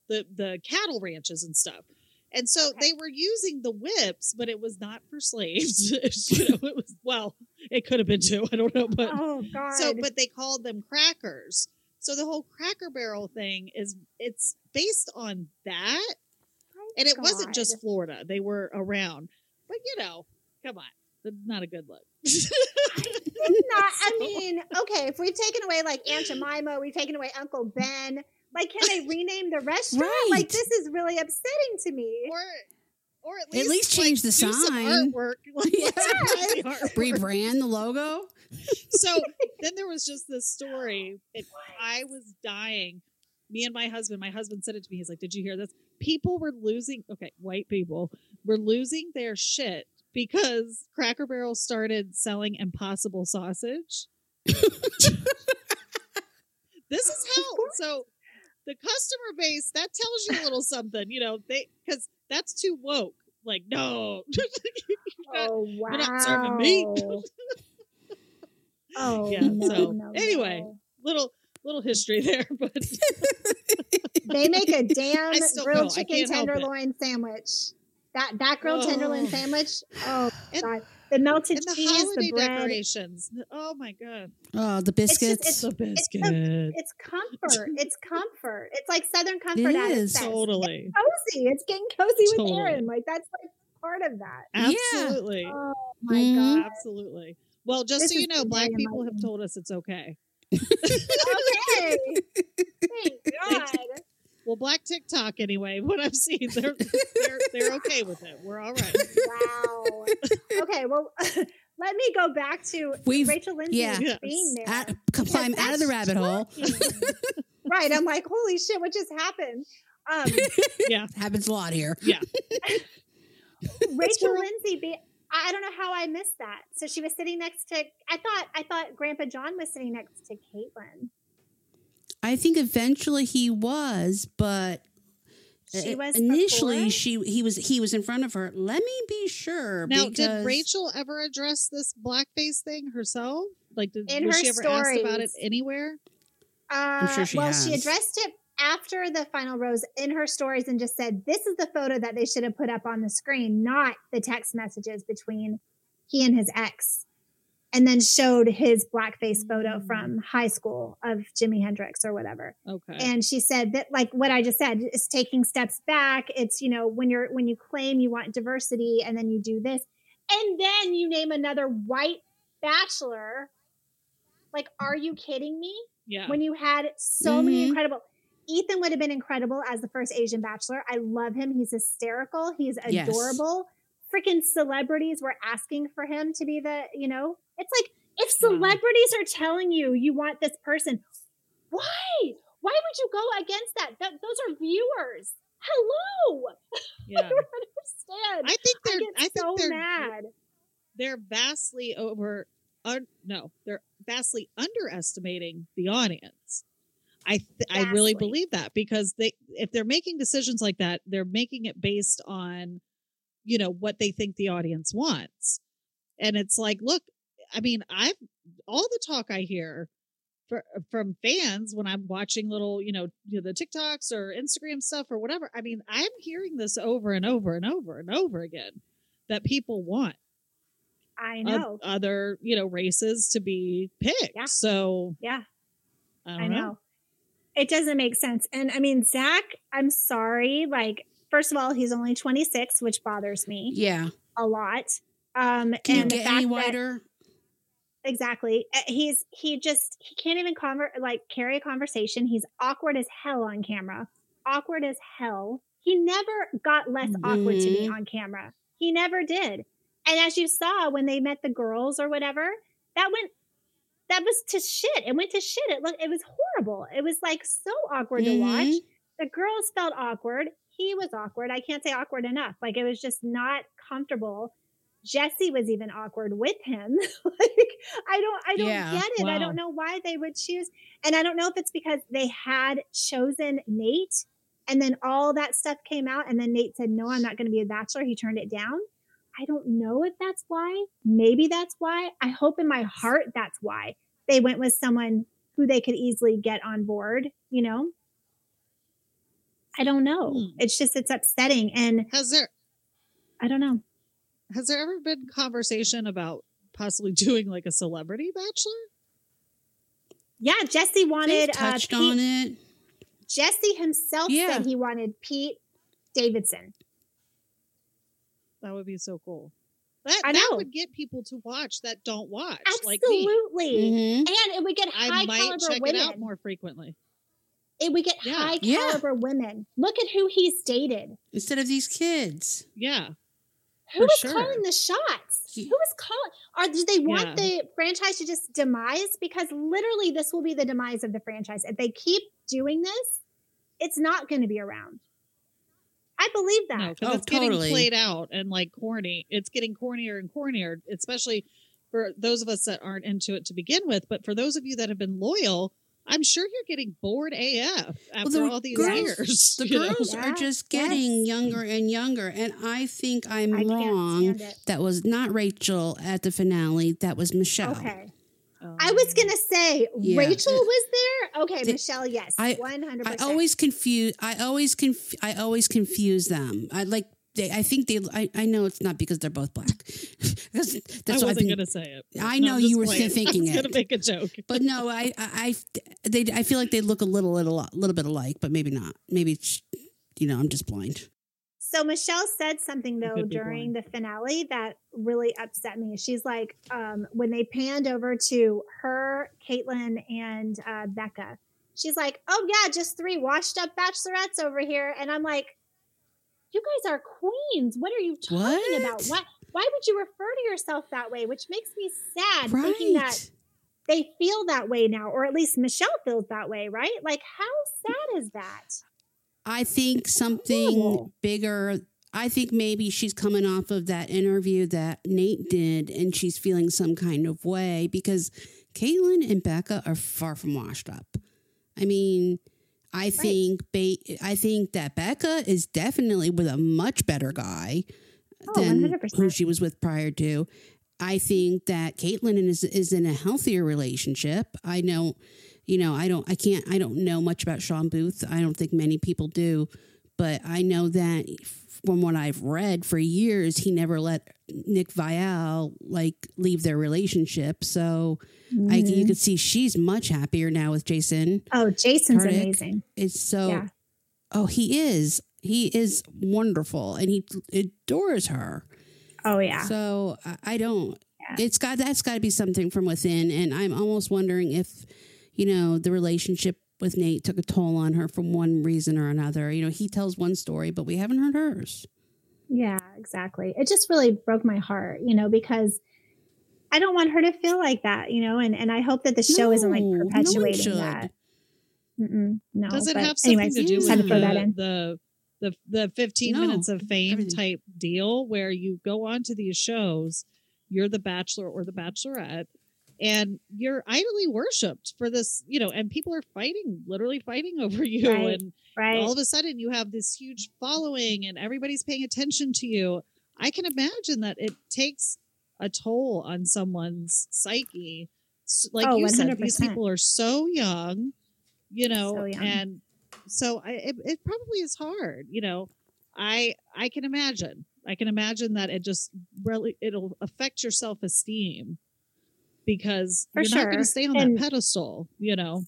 S2: the the cattle ranches and stuff. And so
S3: Okay.
S2: they were using the whips, but it was not for slaves. *laughs* you know, it was well, it could have been too. I don't know, but
S3: Oh God.
S2: so, but they called them crackers. So the whole Cracker Barrel thing is it's based on that, and it wasn't just Florida; they were around. But you know, come on, that's not a good look. *laughs*
S3: not. I mean, okay, if we've taken away like Aunt Jemima, we've taken away Uncle Ben. Like, can they rename the restaurant?
S1: Right.
S3: Like, this is really upsetting to me.
S2: or, or at
S1: At
S2: least,
S1: least change the
S2: do
S1: sign.
S2: artwork. *laughs* Like,
S1: Yeah.
S2: the *laughs* artwork.
S1: Rebrand the logo.
S2: so then there was just this story. It, I was dying. Me and my husband, my husband said it to me. He's like, Did you hear this? People were losing, okay, white people were losing their shit because Cracker Barrel started selling impossible sausage. *laughs* this is how, so the customer base, that tells you a little something, you know, they, because that's too woke. Like, no. *laughs* not-
S3: oh wow!
S2: you're not serving meat. *laughs*
S3: oh
S2: Yeah,
S3: no,
S2: so,
S3: no,
S2: anyway.
S3: no.
S2: little, little history there, but
S3: they make a damn grilled. Chicken
S2: can't help it.
S3: tenderloin sandwich. That that grilled
S2: Oh.
S3: tenderloin sandwich. Oh
S2: And-
S3: god, the melted
S2: and the
S3: cheese,
S2: holiday
S3: the bread.
S2: decorations. Oh my god,
S1: Oh, the biscuits.
S3: it's-
S2: the
S3: It's,
S2: biscuit.
S3: it's comfort. *laughs* It's comfort. It's like Southern comfort
S1: It
S3: at its
S1: is.
S3: best.
S2: totally,
S3: cozy. It's getting cozy with
S2: Totally.
S3: Erin. Like that's like part of that.
S1: Yeah.
S2: absolutely,
S3: Oh my
S1: Mhm.
S3: god.
S2: absolutely. Well, just
S3: This
S2: so you know, black people have told us it's okay. *laughs*
S3: Okay. *laughs* Thank God.
S2: Well, black TikTok anyway. *laughs* What I've seen, they're they're they're okay with it. We're all right.
S3: Wow. Okay. Well, *laughs* let me go back to
S1: We've-
S3: Rachel Lindsay
S1: yeah.
S3: being there.
S1: At, climb out of the rabbit hole. *laughs*
S3: right. I'm like, holy shit, what just happened? Um,
S2: Yeah,
S1: Happens a lot here.
S2: yeah.
S3: Rachel
S2: where-
S3: Lindsay be I I don't know how I missed that. So she was sitting next to I thought I thought Grandpa John was sitting next to Kaitlyn.
S1: I think eventually he was, but
S3: She was
S1: initially
S3: before?
S1: she he was he was in front of her. Let me be sure.
S2: Now,
S1: because
S2: did Rachel ever address this blackface thing herself? Like, did
S3: In
S2: was
S3: her
S2: she ever asked about it
S3: stories.
S2: anywhere?
S3: Uh,
S1: sure she
S3: well, she addressed it after the final rose in her stories and just said, This is the photo that they should have put up on the screen, not the text messages between he and his ex. And then showed his blackface photo
S2: Mm.
S3: from high school of Jimi Hendrix or whatever.
S2: Okay.
S3: And she said that, like what I just said, is taking steps back. It's, you know, when you're, when you claim you want diversity and then you do this, and then you name another white bachelor. Like, are you kidding me?
S2: yeah.
S3: when you had so many
S1: Mhm.
S3: incredible Ethan would have been incredible as the first Asian bachelor. I love him. He's hysterical. He's
S1: Yes.
S3: adorable. Freaking celebrities were asking for him to be the, you know, it's like if
S2: mm-hmm.
S3: celebrities are telling you you want this person, why? Why would you go against that? that those are viewers. Hello. *laughs*
S2: yeah.
S3: I don't understand.
S2: I think they're.
S3: get
S2: I, think
S3: so
S2: they're.
S3: mad.
S2: They're vastly over. Un, no, they're vastly underestimating the audience. I th- I really believe that because they if they're making decisions like that, they're making it based on, you know, what they think the audience wants, and it's like, look, I mean, I've all the talk I hear. For, from fans when I'm watching little, you know, you know, the TikToks or Instagram stuff or whatever. I mean, I'm hearing this over and over and over and over again that people want
S3: I know.
S2: other you know races to be picked.
S3: Yeah.
S2: So
S3: Yeah.
S2: I, don't
S3: I know. It doesn't make sense. And I mean, Zach, I'm sorry. Like, first of all, he's only 26, which bothers me
S1: Yeah.
S3: a lot. Um,
S1: Can
S3: and
S1: you get any
S3: wider? that-? Exactly. Uh, He's he just he can't even conver- like carry a conversation. He's awkward as hell on camera. Awkward as hell. He never got less awkward to me
S1: Mhm.
S3: on camera. He never did. And as you saw when they met the girls or whatever, that went that was to shit. It went to shit. It looked it was horrible. It was like so awkward to watch.
S1: Mhm.
S3: The girls felt awkward. He was awkward. I can't say awkward enough. Like it was just not comfortable. Jesse was even awkward with him. *laughs* like I don't I don't
S1: Yeah,
S3: get it. I don't know why they would choose. And I don't know if it's because they had chosen Nate And then all that stuff came out. And then Nate said, No, I'm not going to be a bachelor. He turned it down. I don't know if that's why. Maybe that's why. I hope in my heart that's why they went with someone who they could easily get on board, you know? I don't know.
S2: Hmm.
S3: It's just, it's upsetting. And
S2: Has there
S3: I don't know.
S2: Has there ever been conversation about possibly *laughs* doing like a celebrity bachelor?
S3: Yeah, Jesse
S1: They've
S3: wanted uh,
S1: touched
S3: Pete,
S1: on it.
S3: Jesse himself
S1: Yeah.
S3: said he wanted Pete Davidson.
S2: That would be so cool. That,
S3: I
S2: that would get people to watch that don't watch, like.
S3: Absolutely.
S1: Mhm.
S3: And it would get
S2: I
S3: high
S2: might
S3: caliber
S2: check
S3: women.
S2: it out more frequently.
S3: It would get
S2: Yeah.
S3: high
S1: Yeah.
S3: caliber women. Look at who he's dated.
S1: Instead of these kids.
S2: Yeah.
S3: Who
S2: For
S3: is
S2: sure.
S3: calling the shots?
S1: He-
S3: Who is calling? Or do they want
S2: Yeah.
S3: the franchise to just demise? Because literally, this will be the demise of the franchise. If they keep doing this, it's not going to be around. I believe that.
S2: No, because
S1: Oh,
S2: it's getting played out and like corny. It's getting cornier and cornier, especially for those of us that aren't into it to begin with. But for those of you that have been loyal, I'm sure you're getting bored AF after
S1: the
S2: all these
S1: girls-
S2: years.
S1: The
S2: you know?
S1: girls
S3: Yeah,
S1: are just getting
S3: yes.
S1: younger and younger. And I think I'm
S3: I
S1: wrong. That was not Rachel at the finale. That was Michelle.
S3: Okay.
S2: Um,
S3: I was going to say
S1: Yeah.
S3: Rachel was there. Okay,
S1: The-
S3: Michelle, yes.
S1: I-
S3: 100%.
S1: I always confuse. I always conf, I always confuse them. I like. They, I think they. I, I know it's not because they're both black. *laughs* That's
S2: I
S1: what
S2: wasn't
S1: I've
S2: going to say it.
S1: I know you were
S2: playing. *laughs*
S1: thinking
S2: I was
S1: it.
S2: going to make a joke.
S1: But no, I, I, I, they, I feel like they look a little, little, little bit alike, but maybe not. Maybe, it's, you know, I'm just blind.
S3: So Michelle said something though
S2: could be
S3: during the finale that really upset me. She's like, um, when they panned over to her, Kaitlyn, and uh, Becca, she's like, "Oh yeah, just three washed up bachelorettes over here," and I'm like, "You guys are queens. What are you talking
S1: What?
S3: about? Why? Why would you refer to yourself that way?" Which makes me sad, thinking that they feel that way now, or at least Michelle feels that way, right? Like, how sad is that?
S1: I think something bigger. I think maybe she's coming off of that interview that Nate did, and she's feeling some kind of way because Kaitlyn and Becca are far from washed up. I mean, I think ba- I think that Becca is definitely with a much better guy
S3: Oh,
S1: than
S3: 100%.
S1: who she was with prior to. I think that Kaitlyn is is in a healthier relationship. I know, you know, I don't, I can't, I don't know much about Shawn Booth. I don't think many people do, but I know that from what I've read for years, he never let Nick Viall like leave their relationship. So I,
S3: Mhm.
S1: you can see she's much happier now with Jason.
S3: Oh, Jason's amazing.
S1: It's so,
S3: Yeah.
S1: oh, he is, he is wonderful, and he adores her.
S3: Oh yeah.
S1: So I, I don't.
S3: Yeah.
S1: It's got that's got to be something from within, and I'm almost wondering if, you know, the relationship with Nate took a toll on her from one reason or another. You know, he tells one story, but we haven't heard hers.
S3: Yeah, exactly. It just really broke my heart, you know, because I don't want her to feel like that, you know, and, and I hope that the show isn't like
S1: No, no
S3: perpetuating that. Mm-mm, no.
S2: Does it have something
S3: anyways,
S2: to do with
S3: to
S2: the,
S3: that
S2: the the the 15
S1: No,
S2: minutes of fame
S1: everything.
S2: type deal where you go on to these shows, you're the bachelor or the bachelorette, and you're idly worshipped for this, you know, and people are fighting, literally fighting *laughs* over you,
S3: Right.
S2: and
S3: right?
S2: all of a sudden you have this huge following and everybody's paying attention to you. I can imagine that it takes a toll on someone's psyche. Like
S3: Oh,
S2: you said, these people are so young, you know,
S3: So young.
S2: and so I, it, it probably is hard, you know. I I can imagine. I can imagine that it just really it'll affect your self esteem because
S3: For
S2: you're not going to stay on
S3: And-
S2: that pedestal, you know.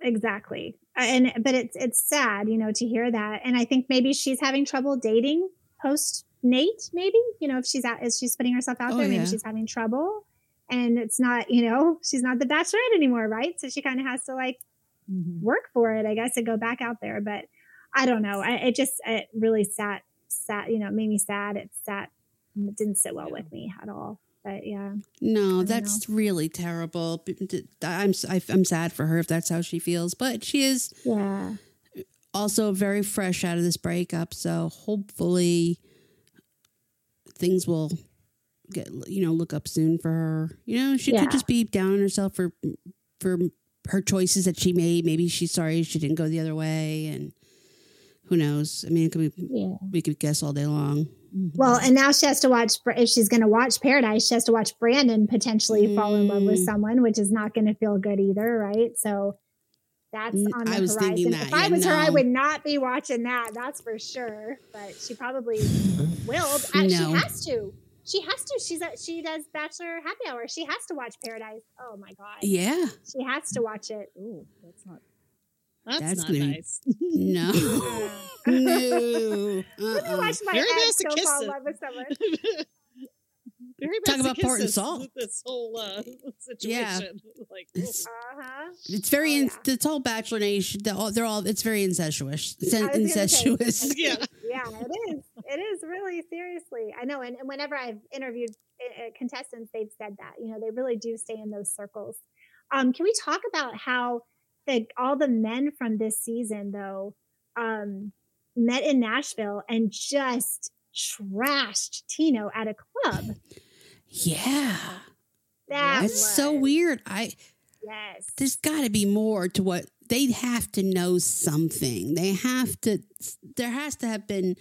S3: exactly. And but it's it's sad, you know, to hear that. And I think maybe she's having trouble dating post Nate. Maybe you know if she's out, is she's putting herself out
S1: Oh,
S3: there. Maybe
S1: yeah.
S3: she's having trouble, and it's not you know *laughs* she's not the Bachelorette anymore, right? So she kind of has to like
S2: Mhm.
S3: work for it, I guess, to go back out there. But I don't know. I, it just it really sat sat you know it made me sad. It sat it didn't sit well
S2: Yeah.
S3: with me at all. But yeah,
S1: No, that's really terrible. I'm I'm sad for her if that's how she feels, but she is
S3: yeah,
S1: also very fresh out of this breakup, so hopefully things will get you know look up soon for her. You know, she
S3: Yeah.
S1: could just be down on herself for for her choices that she made. Maybe she's sorry she didn't go the other way, and who knows? I mean, it could be,
S3: Yeah.
S1: we could guess all day long.
S3: Well, and now she has to watch, if she's going to watch Paradise, she has to watch Brandon potentially fall in love with
S1: Mm.
S3: someone, which is not going to feel good either, right? So that's
S1: Mm,
S3: on the
S1: I was
S3: horizon.
S1: thinking that,
S3: if I
S1: yeah,
S3: was her, I would not be watching that. That's for sure. But she probably will. Uh, She has to. She has to. She's a, she does Bachelor Happy Hour. She has to watch Paradise. Oh my god,
S1: Yeah.
S3: she has to watch it.
S2: Ooh, that's not. That's,
S1: That's
S2: not
S1: gonna be-
S2: nice.
S1: No. *laughs* *laughs* No.
S3: Let me
S1: Uh-uh.
S3: watch my
S2: Very
S3: ex go fall in love *laughs* with someone.
S2: Very
S1: Talk about part and
S2: masochistic,
S1: salt.
S2: This whole uh,
S1: Yeah.
S2: situation. Like,
S1: It's,
S3: Uh huh.
S1: it's very,
S3: Oh,
S1: in,
S3: yeah.
S1: it's all Bachelor Nation. They're all, they're all it's very incestuous. It's
S3: I say-
S1: incestuous.
S2: yeah.
S3: yeah, it is. It is really seriously. I know. And, and whenever I've interviewed uh, contestants, they've said that. You know, they really do stay in those circles. Um, can we talk about how the all the men from this season, though, um, met in Nashville and just trashed Tino at a club?
S1: Yeah.
S3: That
S1: That's so weird. I
S3: Yes.
S1: there's got to be more to what they have to know something. They have to there has to have been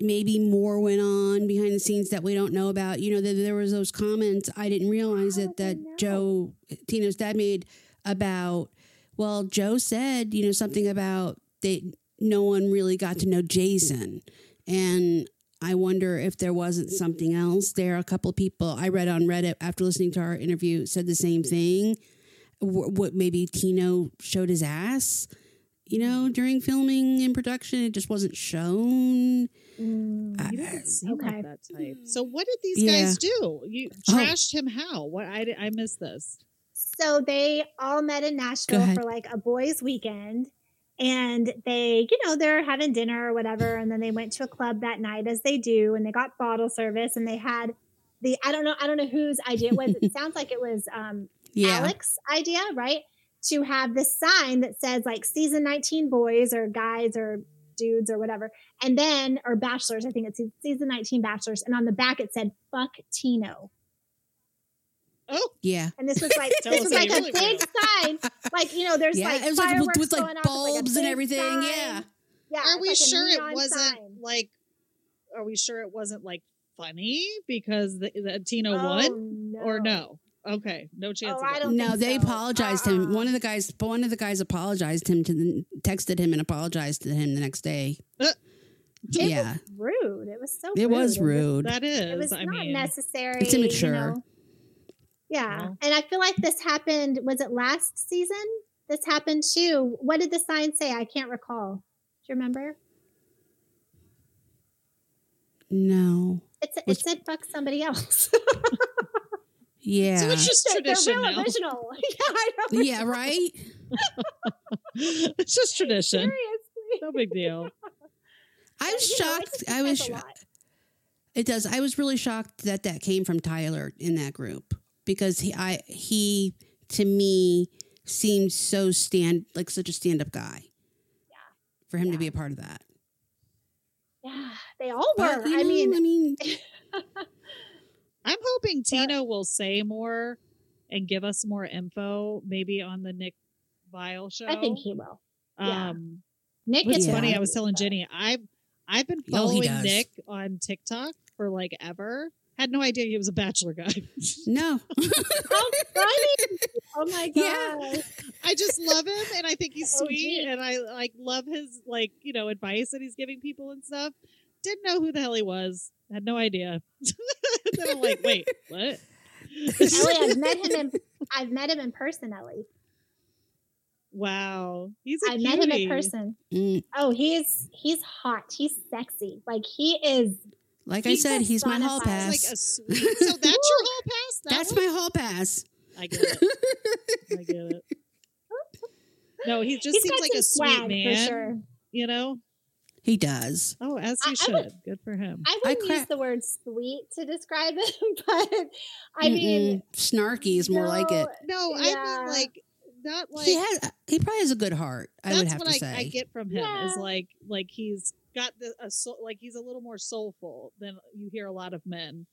S1: maybe more went on behind the scenes that we don't know about. You know, there, there was those comments I didn't realize it that
S3: know?
S1: Joe Tino's dad made about well, Joe said, you know, something about they no one really got to know Jason. And I wonder if there wasn't something else there. A couple of people I read on Reddit after listening to our interview said the same thing. Wh- What maybe Tino showed his ass, you know, during filming and production. It just wasn't shown.
S3: Mm.
S1: I-
S2: He doesn't seem
S3: Okay.
S2: like that type. So what did these
S1: Yeah.
S2: guys do? You
S1: Oh.
S2: trashed him how? What I I missed this.
S3: So they all met in Nashville for like a boys' weekend. And they, you know, they're having dinner or whatever. And then they went to a club that night as they do. And they got bottle service and they had the, I don't know, I don't know whose idea it was. It *laughs* sounds like it was um,
S1: Yeah.
S3: Alex's idea, right? To have this sign that says like season 19 boys or guys or dudes or whatever. And then, or bachelors, I think it's season 19 bachelors. And on the back it said, fuck Tino.
S2: Oh,
S1: Yeah.
S3: And this was like *laughs* this
S2: us
S3: was like a
S2: really
S3: big sign. Like, you know, there's
S1: Yeah,
S3: like
S1: it was like with-
S3: fireworks
S1: with, like,
S3: going off, like, a
S1: bulbs and
S3: big
S1: everything,
S3: sign.
S1: yeah.
S3: Yeah.
S2: are we
S3: like
S2: sure it wasn't
S3: sign.
S2: like? Are we sure it wasn't like funny because the, the Tino
S3: Oh,
S2: won or no? Okay, no chance.
S3: Oh,
S2: of
S3: I don't
S1: No, they
S3: so.
S1: apologized to him.
S3: Uh-uh.
S1: One of the ah. guys, one of the guys apologized him to the, texted him and apologized to him the next day. Uh.
S3: It
S1: yeah,
S3: was rude. It was so
S1: it was
S3: rude.
S1: rude.
S2: That is.
S3: It was
S2: I
S3: not
S2: mean,
S3: necessary.
S1: It's immature.
S3: You know? Yeah.
S2: Well.
S3: And I feel like this happened, was it last season? This happened too. What did the sign say? I can't recall. Do you remember?
S1: No,
S3: It, sa- it
S1: Which-
S3: said fuck somebody else. *laughs*
S1: yeah,
S2: So it's just tradition
S3: They're real
S2: now.
S3: original. *laughs* yeah, I know.
S1: yeah, right. *laughs*
S2: it's just tradition.
S3: Seriously.
S2: No big deal.
S1: I was
S3: You know,
S1: shocked. I was.
S3: says a
S1: sho-
S3: lot.
S1: It does. I was really shocked that that came from Tyler in that group because he, I, he to me seemed so stand like such a stand up guy.
S3: Yeah.
S1: For him
S3: Yeah.
S1: to be a part of that.
S3: Yeah, they all were.
S1: But,
S3: I
S1: know,
S3: mean,
S1: I mean, *laughs*
S2: I'm hoping Tino will say more and give us more info, maybe on the Nick Viall show.
S3: I think he will. yeah.
S2: Um,
S3: Nick
S2: It's
S3: gets
S1: Yeah.
S2: funny. I was telling Jeni, I've I've been
S1: Oh,
S2: following
S1: does.
S2: Nick on TikTok for like ever. Had no idea he was a bachelor guy. *laughs*
S1: no.
S3: How funny! Oh my
S1: Yeah.
S3: god!
S2: I just love him, and I think he's
S3: Oh,
S2: sweet,
S3: gee.
S2: and I like love his like you know advice that he's giving people and stuff. Didn't know who the hell he was. Had no idea. *laughs* then I'm like, wait, *laughs* what?
S3: Ellie, I've met him in I've met him in person, Ellie.
S2: wow, he's a
S3: I met him in person.
S1: Mm,
S3: Oh, he's he's hot. He's sexy. Like he is.
S1: Like I said, he's my hall pass.
S2: like a. *laughs* So that's your hall pass. That
S1: That's
S2: one?
S1: my hall pass.
S2: I get it. I get it. *laughs* No, he just
S3: he's
S2: seems like a sweet man.
S3: for sure.
S2: You know.
S1: He does.
S2: Oh, as he
S3: I
S2: should.
S3: would-
S2: Good for him.
S3: I
S1: I
S3: wouldn't
S1: cra-
S3: use the word sweet to describe *laughs* him, but I mean,
S1: Mm-mm. snarky is more like it.
S2: No, I mean like not like
S1: he has. He probably has a good heart. I
S2: that's
S1: would have
S2: what
S1: to
S2: I,
S1: say.
S2: I get from him is like like he's got the a soul like he's a little more soulful than you hear a lot of men,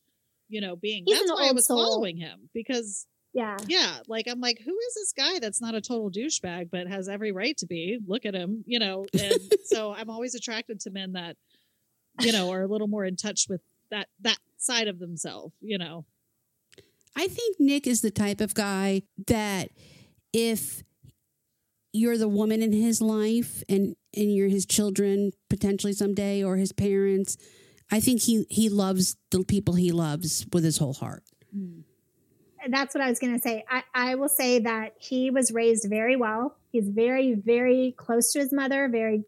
S2: you know, being.
S3: He's
S2: that's why I was
S3: soul.
S2: following him because
S3: Yeah.
S2: Yeah, like I'm like, who is this guy that's not a total douchebag but has every right to be? Look at him, you know. And *laughs* so I'm always attracted to men that, you know, are a little more in touch with that that side of themselves, you know.
S1: I think Nick is the type of guy that if you're the woman in his life and and you're his children potentially someday or his parents, I think he he loves the people he loves with his whole heart.
S3: That's what I was going to say. I, I will say that he was raised very well. He's very, very close to his mother, very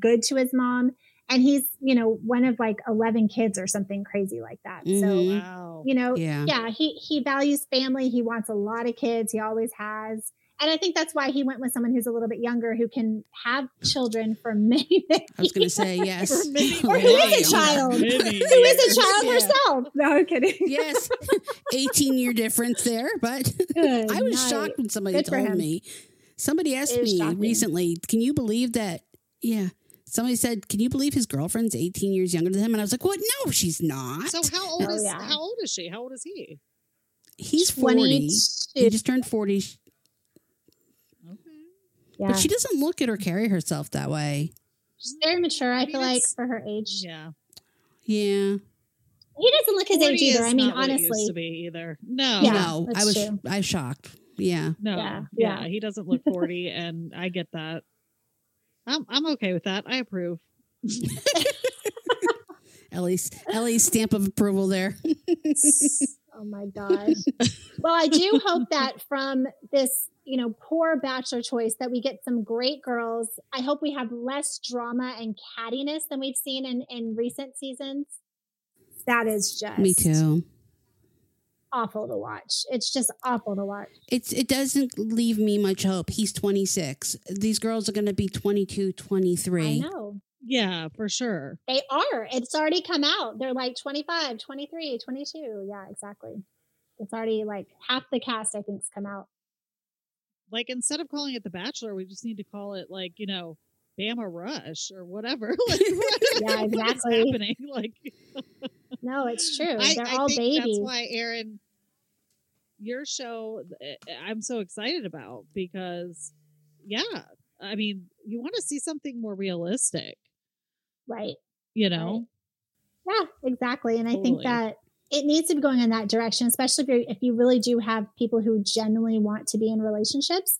S3: good to his mom. And he's, you know, one of like 11 kids or something crazy like that. So,
S1: Mhm.
S2: Wow.
S3: you know,
S1: Yeah.
S3: yeah, he, he values family. He wants a lot of kids. He always has. And I think that's why he went with someone who's a little bit younger who can have children for many, *laughs* many
S1: I was going to say yes.
S2: For many *laughs*
S3: Or who is a child. Who is a child
S1: Yeah.
S3: herself. No, I'm kidding. *laughs*
S1: yes, eighteen year difference there, but
S3: Good
S1: I was
S3: night.
S1: shocked when somebody
S3: Good
S1: told me. Somebody asked me
S3: shocking.
S1: recently, "Can you believe that?" Yeah, somebody said, "Can you believe his girlfriend's eighteen years younger than him?" And I was like, "What? No, she's not.
S2: So how old
S3: Oh,
S2: is
S3: yeah.
S2: how old is she? How old is he?
S1: He's forty.
S3: 22.
S1: He just turned forty,
S2: Okay.
S3: Yeah.
S1: but she doesn't look at or carry herself that way.
S3: She's very mature, I
S2: I mean,
S3: feel like, for her age.
S2: Yeah.
S1: Yeah,
S3: He doesn't look his age either.
S2: is
S3: I mean,
S2: not what it used
S3: honestly.
S2: to be either. No.
S3: Yeah,
S1: no, I
S3: that's
S1: was
S3: true.
S1: I was shocked. Yeah,
S2: No.
S3: Yeah,
S2: Yeah.
S3: yeah.
S2: He doesn't look 40 *laughs* and I get that. I'm I'm okay with that. I approve. *laughs*
S1: Ellie's Ellie's stamp of approval there. *laughs*
S3: Oh my *laughs* gosh. well, I do hope that from this, you know, poor bachelor choice that we get some great girls. I hope we have less drama and cattiness than we've seen in, in recent seasons. That is just
S1: Me too.
S3: awful to watch. It's just awful to watch.
S1: It's it doesn't leave me much hope. He's 26. These girls are going to be 22,
S3: I
S1: 23.
S3: know.
S2: Yeah, for sure.
S3: They are. It's already come out. They're like 25, 23, 22. Yeah, exactly. It's already like half the cast, I think, has come out.
S2: Like instead of calling it The Bachelor, we just need to call it like, you know, Bama Rush or whatever. *laughs* like, what- *laughs*
S3: Yeah, *laughs* exactly.
S2: happening? Like
S3: No, it's true.
S2: I,
S3: They're
S2: I
S3: all
S2: think
S3: babies.
S2: that's why Erin your show eh, I'm so excited about because yeah, I mean, you want to see something more realistic,
S3: right.
S2: you know?
S3: Yeah, exactly. And I think that it needs to be going in that direction, especially if you if you really do have people who genuinely want to be in relationships.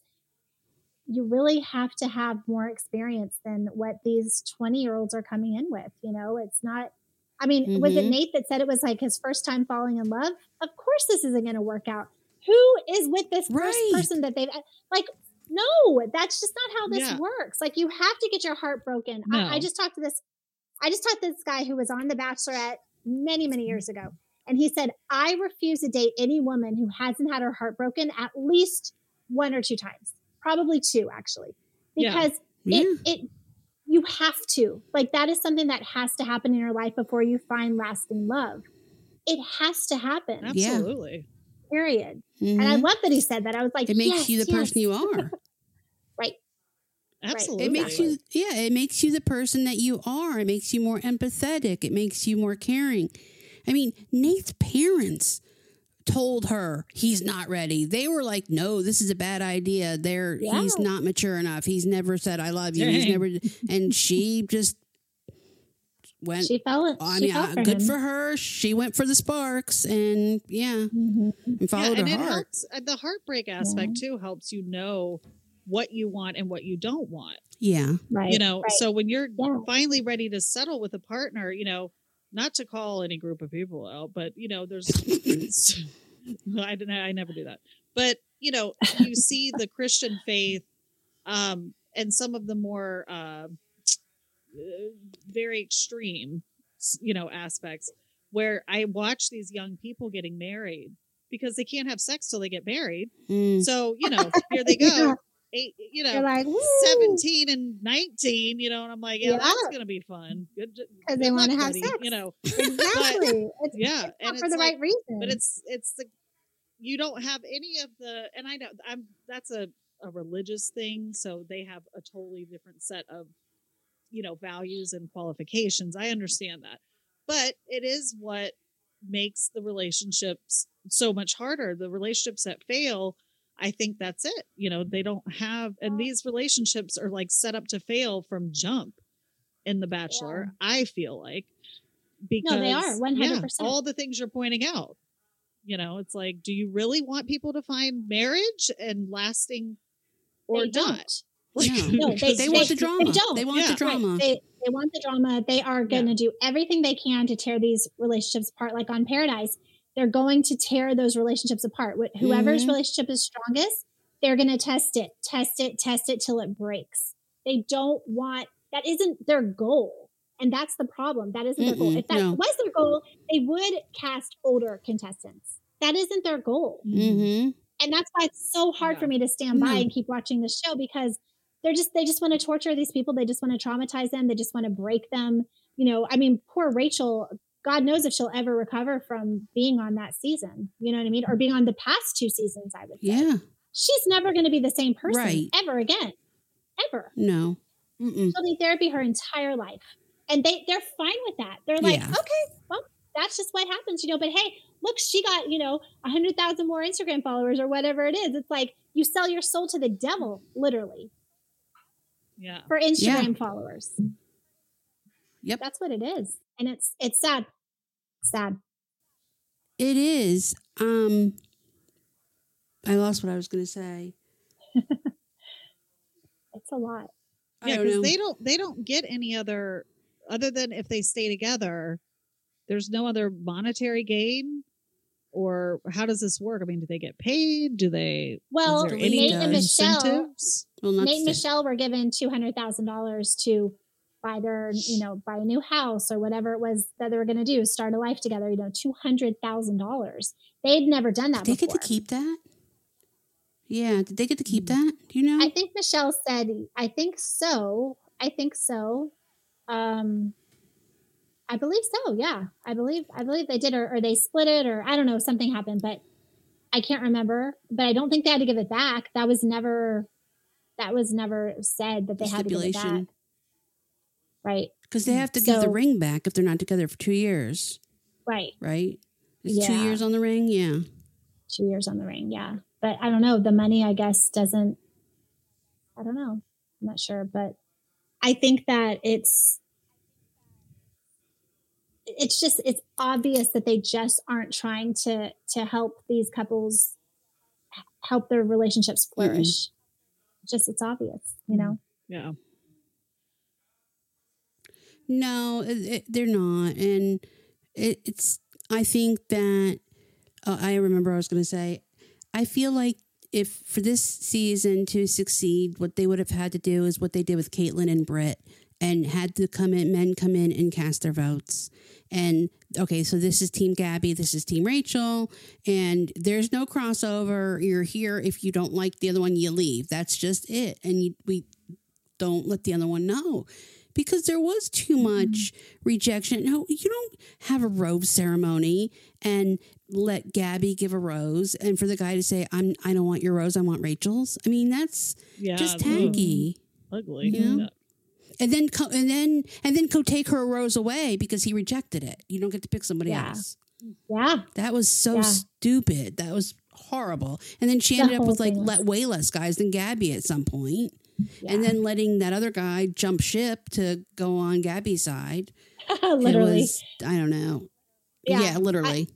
S3: You really have to have more experience than what these 20 year olds are coming in with. You know, it's not, I mean, was it
S1: Mhm.
S3: Nate that said it was like his first time falling in love? Of course, this isn't going to work out. Who is with this first person that they've, like, no, that's just not how this
S2: Yeah.
S3: works. Like, you have to get your heart broken.
S2: No.
S3: I, I just talked to this I just talked to this guy who was on The Bachelorette many, many years ago. And he said, I refuse to date any woman who hasn't had her heart broken at least one or two times, probably two, actually. Because
S1: Yeah.
S3: it, it, you have to. Like, that is something that has to happen in your life before you find lasting love. It has to happen,
S2: Absolutely.
S3: period. And I
S1: Mhm.
S3: love that he said that. I was like,
S1: It makes
S3: yes,
S1: you the
S3: yes.
S1: person you are. *laughs*
S2: Absolutely.
S1: It makes you, yeah, it makes you the person that you are. It makes you more empathetic. It makes you more caring. I mean, Nate's parents told her he's not ready. They were like, "No, this is a bad idea. There, he's not mature enough. He's never said I love you. He's never." *laughs* And she just went.
S3: She fell it.
S1: I
S3: she
S1: mean,
S3: fell for
S1: good
S3: him.
S1: for her. She went for the sparks, and yeah,
S3: Mhm.
S1: and followed
S2: yeah, and
S1: her
S2: it
S1: heart.
S2: helps uh, the heartbreak aspect too helps you know what you want and what you don't want.
S1: Yeah,
S3: Right.
S2: you know
S3: right.
S2: so when you're
S3: Yeah.
S2: finally ready to settle with a partner you know not to call any group of people out but you know there's *laughs* i didn't i never do that but you know you see the christian faith um and some of the more uh, uh, very extreme you know aspects where i watch these young people getting married because they can't have sex till they get married
S1: Mm.
S2: so you know *laughs* here they go
S3: Yeah.
S2: Eight you know
S3: You're like, woo,
S2: 17 and 19, you know, and I'm like, yeah,
S3: Yeah.
S2: that's going to be fun. Good,
S3: because they want to have sex.
S2: You know, *laughs*
S3: Exactly. it's,
S2: yeah.
S3: it's
S2: and
S3: for
S2: it's
S3: the
S2: like,
S3: right reason.
S2: but it's, it's the, you don't have any of the, and I know I'm, that's a, a religious thing. So they have a totally different set of, you know, values and qualifications. I understand that. But it is what makes the relationships so much harder. The relationships that fail, I think that's it. You know, they don't have, and these relationships are like set up to fail from jump in The Bachelor, I feel like. Because
S3: No, they are, 100%.
S2: yeah, all the things you're pointing out. You know, it's like, do you really want people to find marriage and lasting or
S3: They
S2: not?
S3: don't. *laughs*
S2: Like,
S3: No, they-
S2: because-
S1: They want the drama.
S3: they
S1: drama.
S3: don't.
S1: They want
S2: Yeah.
S1: the drama.
S3: Right. They they want the drama. They are going to do everything they can to tear these relationships apart. Like on Paradise, they're going to tear those relationships apart. Wh- Whoever's
S1: Mhm.
S3: relationship is strongest, they're going to test it, test it, test it till it breaks. They don't want that. Isn't their goal, and that's the problem. That isn't their goal. If that
S1: no.
S3: was their goal, they would cast older contestants. That isn't their goal
S1: mm-hmm.
S3: and that's why it's so hard
S2: Yeah.
S3: for me to stand by
S1: No.
S3: and keep watching the show because they're just they just want to torture these people they just want to traumatize them they just want to break them you know i mean poor rachel god knows if she'll ever recover from being on that season you know what i mean or being on the past two seasons i would say
S1: Yeah.
S3: she's never going to be the same person
S1: Right.
S3: ever again ever
S1: No. Mm-mm.
S3: she'll need therapy her entire life and they they're fine with that they're like
S1: Yeah.
S3: okay well that's just what happens you know but hey look she got you know a hundred thousand more instagram followers or whatever it is it's like you sell your soul to the devil literally
S2: yeah.
S3: for instagram followers
S1: Yep.
S3: that's what it is and it's it's sad sad
S1: It is. Um I lost what I was gonna say. *laughs*
S3: it's a lot
S2: Yeah, because they don't they don't get any other other than if they stay together, there's no other monetary gain. Or how does this work? I mean, do they get paid? Do they?
S3: well
S1: Nate
S3: and michelle
S2: incentives?
S1: well,
S3: nate and michelle were given $200000 to buy their you know buy a new house or whatever it was that they were going to do start a life together you know $200000 they'd never done that
S1: Did they get to keep that? Yeah, did they get to keep that? Do you know?
S3: I think Michelle said, I think so. I think so. Um, I believe so. Yeah. I believe, I believe they did, or, or they split it, or I don't know, something happened, but I can't remember. But I don't think they had to give it back. That was never, that was never said that they had to give it back.
S1: Stipulation.
S3: Right.
S1: Because they have to give the ring back if they're not together for two years,
S3: Right.
S1: right? It's two years on the ring, yeah.
S3: Two years on the ring. Yeah. But I don't know. The money, I guess, doesn't, I don't know. I'm not sure. But I think that it's, it's just it's obvious that they just aren't trying to to help these couples help their relationships flourish just it's obvious you know
S2: Yeah.
S1: No, it, they're not, and it, it's. I think that uh, I remember I was going to say. I feel like if for this season to succeed, what they would have had to do is what they did with Kaitlyn and Britt, and had to come in, men come in and cast their votes. And okay, so this is Team Gabby, this is Team Rachel, and there's no crossover. You're here if you don't like the other one, you leave. That's just it, and you, we don't let the other one know because there was too mm-hmm. much rejection. No, you don't have a rose ceremony and let Gabby give a rose, and for the guy to say, "I'm I don't want your rose, I want Rachel's." I mean, that's
S2: Yeah.
S1: just tacky.
S2: Ugly.
S1: You know?
S2: Yeah.
S1: And then co- and then and then go take her rose away because he rejected it. You don't get to pick somebody
S3: Yeah.
S1: else.
S3: yeah
S1: That was so
S3: Yeah.
S1: stupid. That was horrible. And then she
S3: The
S1: ended up with like
S3: thing
S1: let way less guys than Gabby at some point.
S3: Yeah.
S1: And then letting that other guy jump ship to go on Gabby's side. *laughs*
S3: Literally
S1: was, I don't know.
S3: Yeah,
S1: Yeah, literally.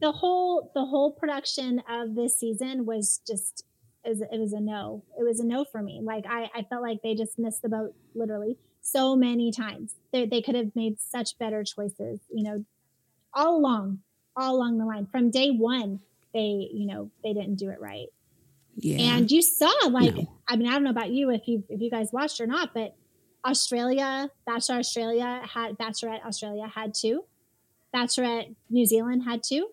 S3: the whole the whole production of this season was just it was, it was a no it was a no for me like i i felt like they just missed the boat literally so many times they, they could have made such better choices you know all along all along the line from day one they you know they didn't do it right
S1: yeah.
S3: and you saw like
S1: No.
S3: i mean i don't know about you if you if you guys watched or not but australia bachelor australia had bachelorette australia had two bachelorette new zealand had two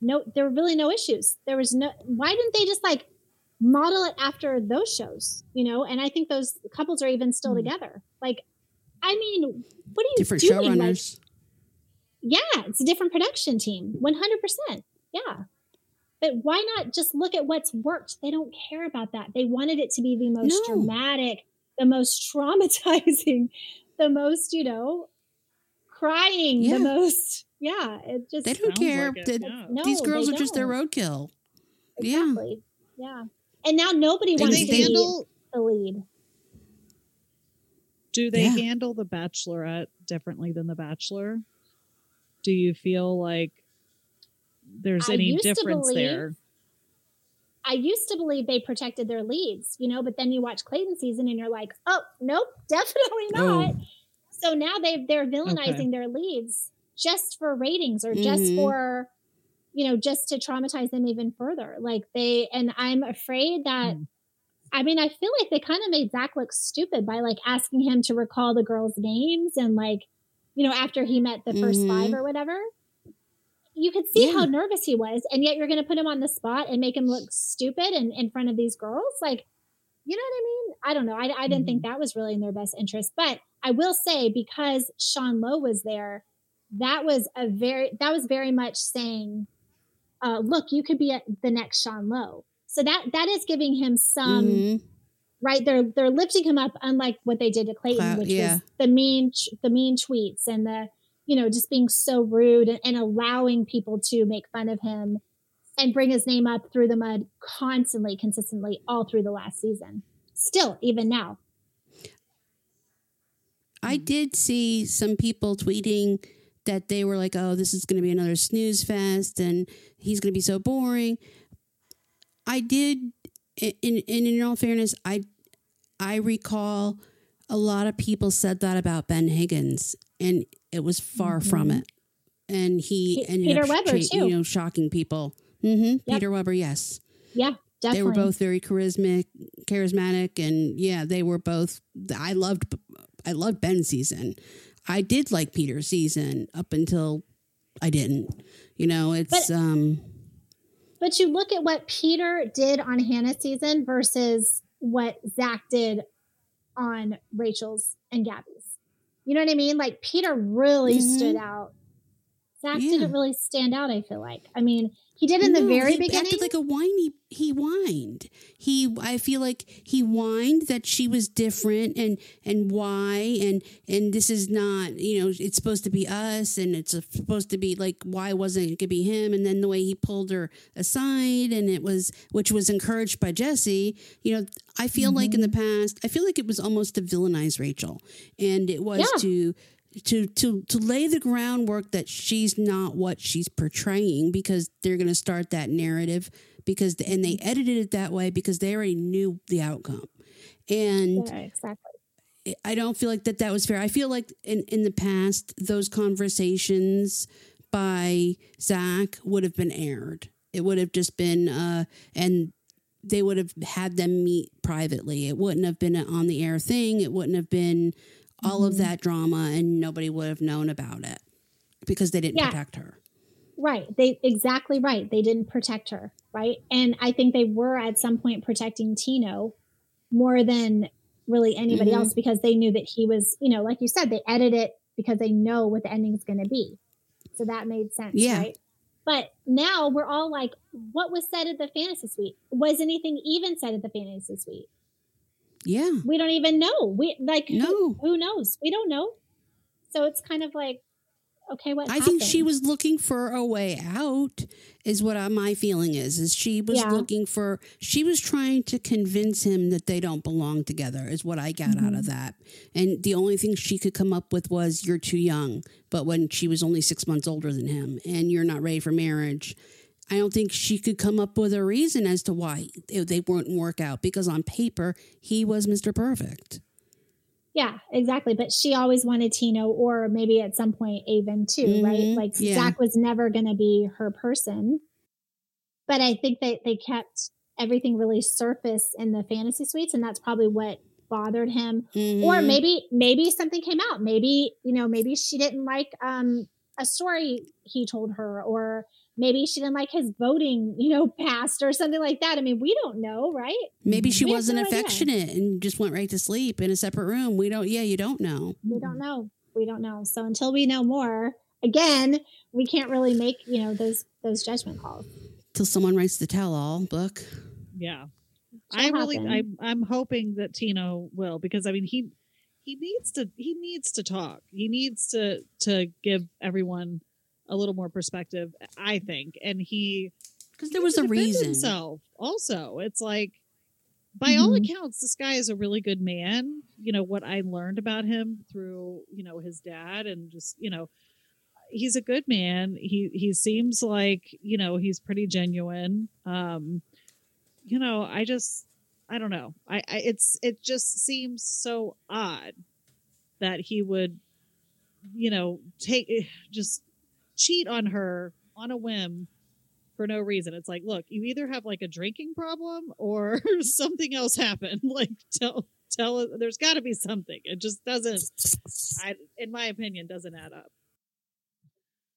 S3: no there were really no issues there was no why didn't they just like model it after those shows you know and i think those couples are even still
S1: Hmm.
S3: together like i mean what are you
S1: Different
S3: doing like
S1: showrunners.
S3: yeah, it's a different production team. 100%. Yeah. But why not just look at what's worked? They don't care about that. They wanted it to be the most
S1: No.
S3: dramatic, the most *laughs* traumatizing, the most, you know, crying,
S1: Yeah.
S3: the most *laughs* Yeah, it just
S1: They don't care.
S2: like it,
S1: that
S2: yeah.
S3: No,
S1: These girls
S3: they
S1: are just their roadkill. Yeah.
S3: exactly. Yeah. And now nobody
S2: Do
S3: wants
S2: they
S3: to be
S2: handle
S3: the lead.
S2: do they
S1: Yeah.
S2: handle the bachelorette differently than the bachelor? Do you feel like there's
S3: I
S2: any difference
S3: believe-
S2: there?
S3: I used to believe they protected their leads, you know, but then you watch Clayton season and you're like, oh, nope, *laughs* definitely not.
S1: Oh.
S3: So now they they're villainizing their leads just for ratings or just
S1: Mhm.
S3: for, you know, just to traumatize them even further. Like they, and I'm afraid that,
S2: Mm.
S3: I mean, I feel like they kind of made Zach look stupid by like asking him to recall the girls' names and like, you know, after he met the 1st
S1: Mhm.
S3: five or whatever. You could see
S1: Yeah.
S3: how nervous he was, and yet you're going to put him on the spot and make him look stupid in, in front of these girls. Like, you know what I mean? I don't know. I, I didn't think that was really in their best interest. But I will say, because Sean Lowe was there, that was a very, that was very much saying, uh, look, you could be a, the next Sean Lowe. So that, that is giving him some,
S1: Mhm.
S3: right they're they're lifting him up unlike what they did to clayton
S1: Clout,
S3: which
S1: yeah.
S3: was the mean the mean tweets and the you know just being so rude and, and allowing people to make fun of him and bring his name up through the mud constantly consistently all through the last season. Still even now.
S1: I mm. did see some people tweeting that they were like, "Oh, this is going to be another snooze fest, and he's going to be so boring." I did, in, in in all fairness, I I recall a lot of people said that about Ben Higgins, and it was far from it. And he ended
S3: Peter
S1: up
S3: Weber,
S1: tra-
S3: too.
S1: you know, shocking people. hmm
S3: Yep.
S1: Peter Weber, yes
S3: yeah definitely
S1: they were both very charismatic charismatic and yeah they were both i loved i loved ben's season i did like peter's season up until i didn't you know it's
S3: But-
S1: um
S3: But you look at what Peter did on Hannah's season versus what Zach did on Rachel's and Gabby's. You know what I mean? Like Peter really
S1: Mhm.
S3: stood out. Zach
S1: Yeah.
S3: didn't really stand out, I feel like. I mean, he did in the
S1: no,
S3: very
S1: he
S3: beginning.
S1: acted like a whiny he whined he i feel like he whined that she was different and and why and and this is not you know it's supposed to be us and it's supposed to be like why wasn't it gonna be him and then the way he pulled her aside and it was which was encouraged by jesse you know i feel like in mm-hmm. the past i feel like it was almost to villainize rachel and it was
S3: Yeah.
S1: to to to to lay the groundwork that she's not what she's portraying because they're going to start that narrative because and they edited it that way because they already knew the outcome and
S3: yeah, exactly.
S1: I don't feel like that that was fair. I feel like in in the past those conversations by Zach would have been aired. It would have just been uh and they would have had them meet privately. It wouldn't have been an on the air thing. It wouldn't have been all of that drama and nobody would have known about it because they didn't
S3: Yeah.
S1: protect her.
S3: Right. They exactly right. They didn't protect her. Right. And I think they were at some point protecting Tino more than really anybody
S1: Mhm.
S3: else because they knew that he was, you know, like you said, they edit it because they know what the ending's going to be. So that made sense.
S1: Yeah.
S3: Right. But now we're all like, what was said at the fantasy suite? Was anything even said at the fantasy suite?
S1: Yeah.
S3: We don't even know. We like, who,
S1: No.
S3: who knows? We don't know. So it's kind of like, okay, what
S1: I think she was looking for a way out is what I, my feeling is is she was
S3: Yeah.
S1: looking for she was trying to convince him that they don't belong together is what I got out
S3: Mm-hmm.
S1: of that and the only thing she could come up with was you're too young but when she was only 6 months older than him and you're not ready for marriage I don't think she could come up with a reason as to why they wouldn't work out because on paper he was Mr. Perfect
S3: Yeah, exactly. But she always wanted Tino or maybe at some point Aven too, right?
S1: Mhm,
S3: Like
S1: yeah.
S3: Zach was never going to be her person. But I think that they kept everything really surface in the fantasy suites, and that's probably what bothered him. Or
S1: Mhm.
S3: maybe maybe something came out. Maybe you know maybe she didn't like um a story he told her, or maybe she didn't like his voting you know *laughs* past or something like that. I mean, we don't know, right?
S1: maybe she
S3: We
S1: wasn't
S3: no idea.
S1: affectionate and just went right to sleep in a separate room we don't yeah you don't know
S3: we don't know we don't know so until we know more again we can't really make you know those those judgment calls
S1: till someone writes the tell-all book.
S2: Yeah.
S3: It'll
S2: I really. I'm I'm hoping that Tino will because I mean he he needs to he needs to talk. He needs to to give everyone a little more perspective, I think. And he
S1: Because there was a reason.
S2: himself. Also, it's like by all
S3: Mhm.
S2: accounts, this guy is a really good man. You know what I learned about him through you know his dad and just you know he's a good man. He he seems like you know he's pretty genuine. Um, you know, I just I don't know. I, I it's it just seems so odd that he would you know take *sighs* just cheat on her on a whim for no reason. It's like, look, you either have like a drinking problem or *laughs* something else happened. *laughs* Like tell tell there's got to be something. It just doesn't I in my opinion doesn't add up.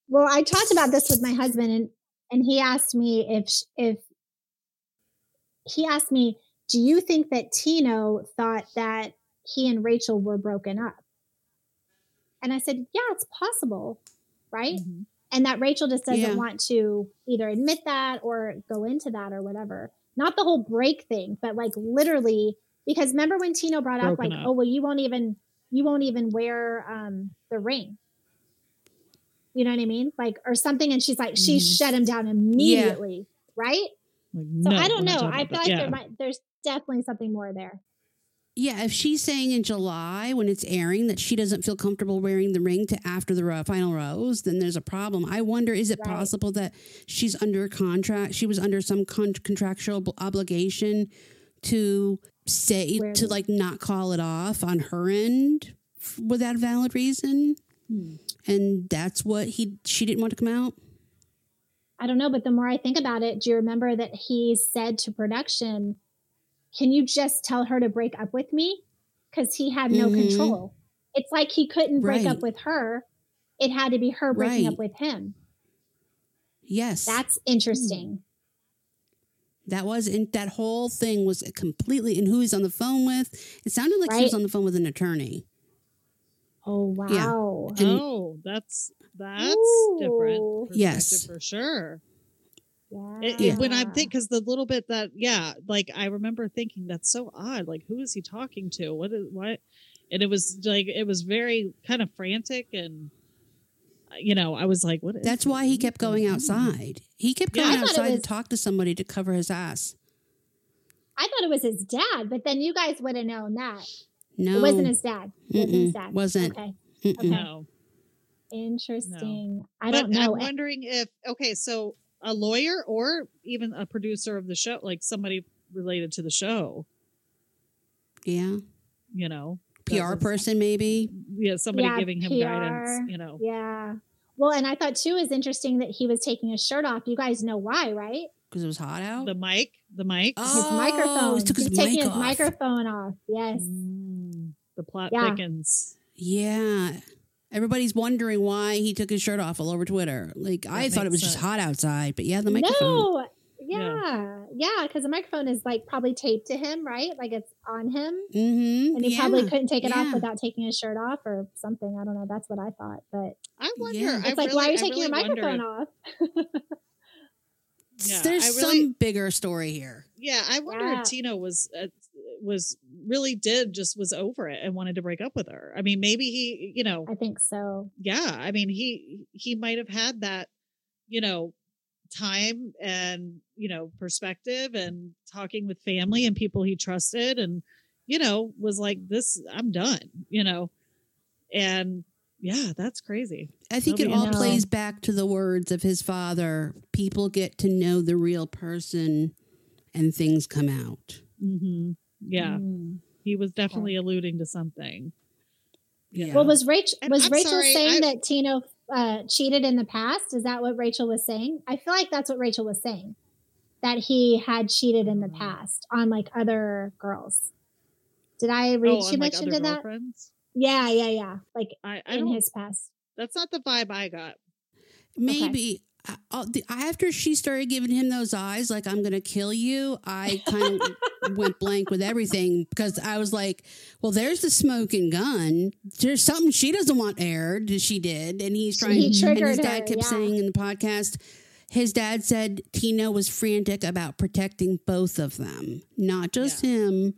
S3: Well, I talked about this with my husband, and and he asked me if if he asked me, "Do you think that Tino thought that he and Rachel were broken up?" And I said, "Yeah, it's possible, right?"
S2: Mhm.
S3: And that Rachel just doesn't
S1: Yeah.
S3: want to either admit that or go into that or whatever. Not the whole break thing, but like literally, because remember when Tino brought up
S2: Broken
S3: like,
S2: up.
S3: "Oh, well, you won't even you won't even wear um, the ring." You know what I mean? Like, or something. And she's like, she
S2: Mhm.
S3: shut him down immediately. Right.
S2: Like,
S3: So
S2: no,
S3: I don't know. I feel like
S2: Yeah.
S3: there might, there's definitely something more there.
S1: Yeah, if she's saying in July when it's airing that she doesn't feel comfortable wearing the ring to after the final rose, then there's a problem. I wonder is it
S3: Right.
S1: possible that she's under contract? She was under some con- contractual ob- obligation to say
S3: Wear
S1: to like not call it off on her end f- without a valid reason,
S2: Hmm.
S1: and that's what he she didn't want to come out.
S3: I don't know. But the more I think about it, do you remember that he said to production, can you just tell her to break up with me? Because he had no
S1: Mhm.
S3: control. It's like he couldn't break
S1: Right.
S3: up with her. It had to be her breaking
S1: Right.
S3: up with him.
S1: Yes,
S3: That's interesting.
S1: that was in that whole thing was completely and who he's on the phone with. It sounded like he was on the phone with an attorney.
S3: Oh, wow.
S1: And-
S2: oh, that's that's different.
S3: Ooh.
S2: perspective
S1: Yes.
S2: for sure.
S3: Yeah.
S2: It, it- when I think, because the little bit that, yeah, like I remember thinking that's so odd. Like, who is he talking to? What is what? And it was like it was very kind of frantic, and uh, you know, I was like, what? is
S1: That's why he kept going outside. He kept going
S3: I thought it
S1: outside
S3: was-
S1: to talk to somebody to cover his ass.
S3: I thought it was his dad, but then you guys would have known that.
S1: No,
S3: It wasn't his dad. It wasn't his dad.
S1: Wasn't.
S3: Okay.
S1: Mm-mm.
S3: okay.
S2: No,
S3: Interesting. I don't know.
S2: I'm wondering if okay, so a lawyer or even a producer of the show, like somebody related to the show,
S1: Yeah,
S2: you know,
S1: PR
S2: doesn't-
S1: person maybe.
S2: yeah, somebody
S3: Yeah,
S2: giving him
S3: PR.
S2: guidance, you know.
S3: Yeah. Well, and I thought too is interesting that he was taking his shirt off. You guys know why, right?
S1: Because it was hot out.
S2: The mic, the mic,
S1: oh, His
S3: microphone.
S1: he took his
S3: He's taking
S1: mic
S3: his microphone off. Yes.
S2: Mm, the plot
S3: Yeah.
S2: thickens.
S1: yeah, everybody's wondering why he took his shirt off all over Twitter. Like I thought it
S2: makes
S1: was just hot outside, but yeah, the microphone.
S3: No. Yeah. Yeah. Because the microphone is like probably taped to him, right? Like it's on him.
S1: Mm-hmm.
S3: And he
S1: yeah.
S3: probably couldn't take it
S1: yeah.
S3: off without taking his shirt off or something. I don't know. That's what I thought. But
S2: I wonder.
S1: Yeah.
S2: I
S3: it's like,
S2: really,
S3: why are you
S2: I
S3: taking your
S2: really wonder
S3: microphone
S2: if-
S3: off?
S2: Yeah,
S1: There's
S2: really-
S1: some bigger story here.
S2: Yeah, I wonder
S3: Yeah.
S2: if Tino was uh, was really did just was over it and wanted to break up with her. I mean, maybe he, you know,
S3: I think so.
S2: yeah. I mean, he he might have had that, you know, time and you know perspective and talking with family and people he trusted and you know was like this i'm done you know and yeah that's crazy
S1: I think
S2: That'll
S1: it all
S3: interesting.
S1: plays back to the words of his father. People get to know the real person, and things come out.
S2: hmm yeah
S3: Mm.
S2: he was definitely alluding to something
S1: Yeah.
S3: Well, was Rachel
S2: And
S3: was
S2: I'm
S3: Rachel
S2: sorry,
S3: saying
S2: I-
S3: that Tino uh, cheated in the past? Is that what Rachel was saying? I feel like that's what Rachel was saying. That he had cheated in the
S2: Mm.
S3: past on like other girls. Did I read
S2: oh,
S3: too
S2: and, like,
S3: much
S2: other
S3: into that? Yeah, yeah, yeah. Like
S2: I, I
S3: in his past.
S2: That's not the vibe I got.
S1: Maybe I- I'll- the- after she started giving him those eyes, like I'm gonna kill you. I kind of *laughs* went blank with everything because I was like, "Well, there's the smoking gun. There's something she doesn't want aired. She did, and he's trying."
S3: He
S1: and
S3: triggered
S1: his dad
S3: her,
S1: kept
S3: yeah.
S1: saying in the podcast, his dad said Tino was frantic about protecting both of them, not just him,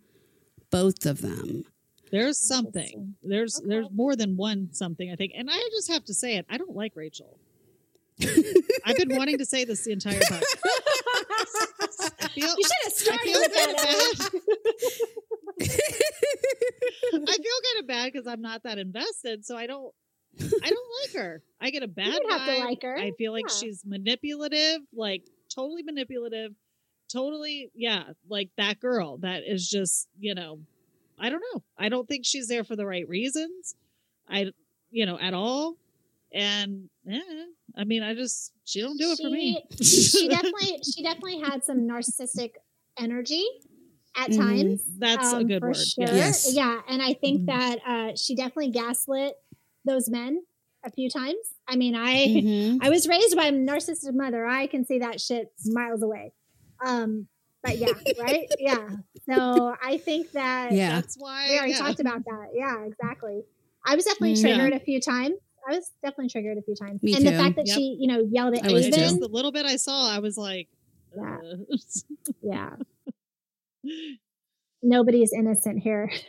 S1: both of them.
S2: There's something. There's
S3: Okay.
S2: there's more than one something I think, and I just have to say it. I don't like Rachel. I've been wanting to say this the entire time. I feel,
S3: you should have started with that.
S2: I feel kind of bad because I'm not that invested, so I don't. I don't like her. I get a bad
S3: You don't have to like her.
S2: I feel like
S3: Yeah.
S2: she's manipulative, like totally manipulative, totally, yeah, like that girl that is just, you know, I don't know. I don't think she's there for the right reasons. I, you know, at all. And eh, I mean, I just she don't do it for me.
S3: she *laughs* definitely she definitely had some narcissistic energy at
S1: Mhm.
S3: times.
S2: That's a
S3: um,
S2: good
S3: for
S2: word.
S3: Sure.
S2: Yeah.
S1: Yes.
S3: Yeah, and I think
S2: Mhm.
S3: that uh, she definitely gaslit those men a few times. I mean, I
S1: Mhm.
S3: I was raised by a narcissistic mother. I can see that shit miles away. Um, but yeah, right? Yeah. So I think that
S1: Yeah.
S2: That's why
S3: we already
S2: yeah.
S3: talked about that. Yeah, exactly. I was definitely
S1: Mm,
S3: triggered a few times. I was definitely triggered a few times.
S1: Me
S3: and the fact that
S2: Yep.
S3: she, you know, yelled at
S1: I was
S2: It
S1: too.
S2: just
S3: Aiden.
S2: the little bit I saw, I was like,
S3: Yeah.
S2: uh,
S3: Yeah. *laughs* Nobody's innocent here. *laughs*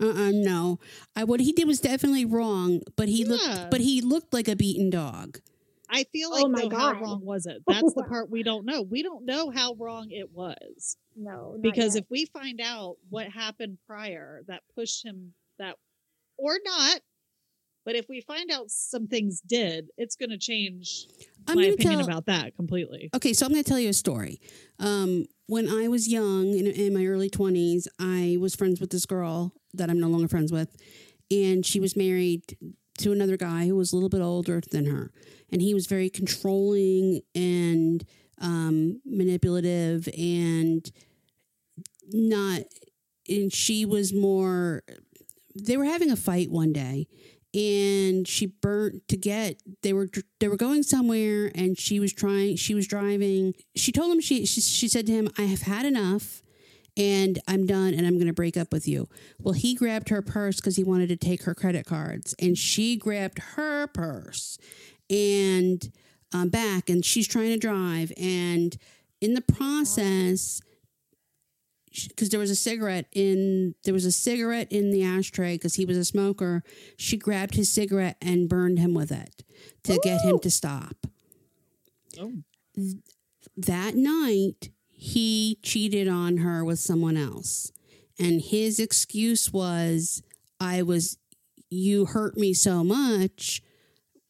S1: Uh-uh, no. I, what he did was definitely wrong, but he
S2: Yeah.
S1: looked, but he looked like a beaten dog.
S2: I feel
S3: Oh
S2: like
S3: my
S2: though, how
S3: God.
S2: wrong was it? *laughs* That's the part we don't know. We don't know how wrong it was
S3: No,
S2: because
S3: yet.
S2: if we find out what happened prior that pushed him that, or not, but if we find out some things did, it's going to change
S1: I'm
S2: my opinion
S1: tell-
S2: about that completely.
S1: Okay, so I'm going to tell you a story. Um, when I was young, in, in my early 20s, I was friends with this girl that I'm no longer friends with, and she was married to another guy who was a little bit older than her, and he was very controlling and um, manipulative and not. And she was more. They were having a fight one day, and she burnt to get they were they were going somewhere and she was trying she was driving. She told him she she, she said to him i have had enough and i'm done and i'm going to break up with you. Well he grabbed her purse because he wanted to take her credit cards and she grabbed her purse and um, back and she's trying to drive and in the process because there was a cigarette in there was a cigarette in the ashtray because he was a smoker. She grabbed his cigarette and burned him with it to get him to stop.
S2: Oh,
S1: that night he cheated on her with someone else. And his excuse was i was you hurt me so much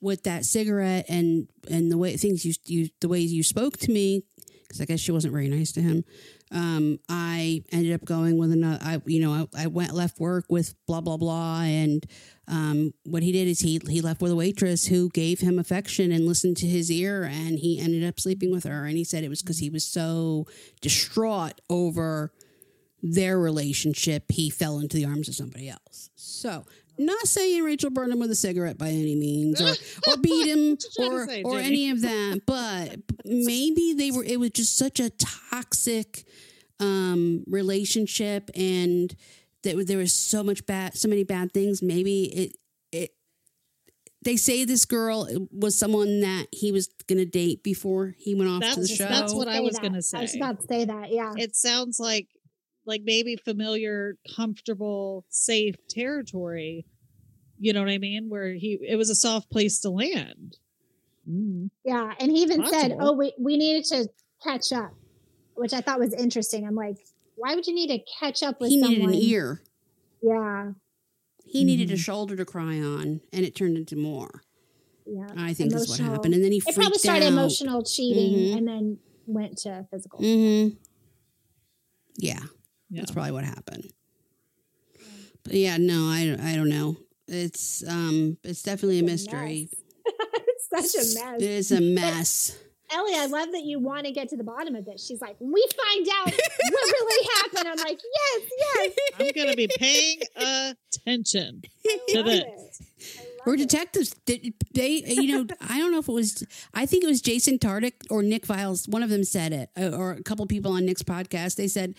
S1: with that cigarette and and the way things you you the way you spoke to me because i guess she wasn't very nice to him um, I ended up going with another. I, you know, I, I went left work with blah blah blah, and um, what he did is he he left with a waitress who gave him affection and listened to his ear, and he ended up sleeping with her. And he said it was because he was so distraught over their relationship, he fell into the arms of somebody else. So. Not saying Rachel burned him with a cigarette by any means, or, *laughs* or beat him,
S2: you trying to
S1: or
S2: say,
S1: or any of that, but maybe they were. It was just such a toxic um, relationship, and that there was so much bad, so many bad things. Maybe it it. They say this girl was someone that he was going to date before he went off to the
S2: That's-
S1: show.
S2: that's what I was gonna say.
S3: I was
S2: say.
S3: about to say that. Yeah.
S2: it sounds like like maybe familiar, comfortable, safe territory. You know what I mean? Where he it was a soft place to land. Mm.
S3: Yeah, and he even said, "Oh, we we needed to catch up," which I thought was interesting. I'm like, why would you need to catch up with
S1: he
S3: someone?
S1: needed an ear.
S3: Yeah,
S1: He needed a
S2: Mhm.
S1: shoulder to cry on, and it turned into more.
S3: yeah.
S1: I think is what happened. And then he
S3: It
S1: freaked
S3: probably started
S1: out.
S3: emotional cheating
S1: Mhm.
S3: and then went to physical.
S1: Mm-hmm. Yeah,
S2: Yeah.
S1: that's probably what happened. But yeah, no, I, I don't know. It's um, it's definitely a
S3: It's a
S1: mystery. *laughs*
S3: it's such a mess.
S1: It is a mess.
S3: Ellie, I love that you want to get to the bottom of this. She's like, we find out what really *laughs* happened. I'm like, yes, yes.
S2: I'm gonna be paying attention.
S3: I
S2: To
S3: love
S2: this.
S3: it. I love
S1: Or detectives. They, they, you know, I don't know if it was. I think it was Jason Tartick or Nick Viall. One of them said it, uh, or a couple people on Nick's podcast. They said,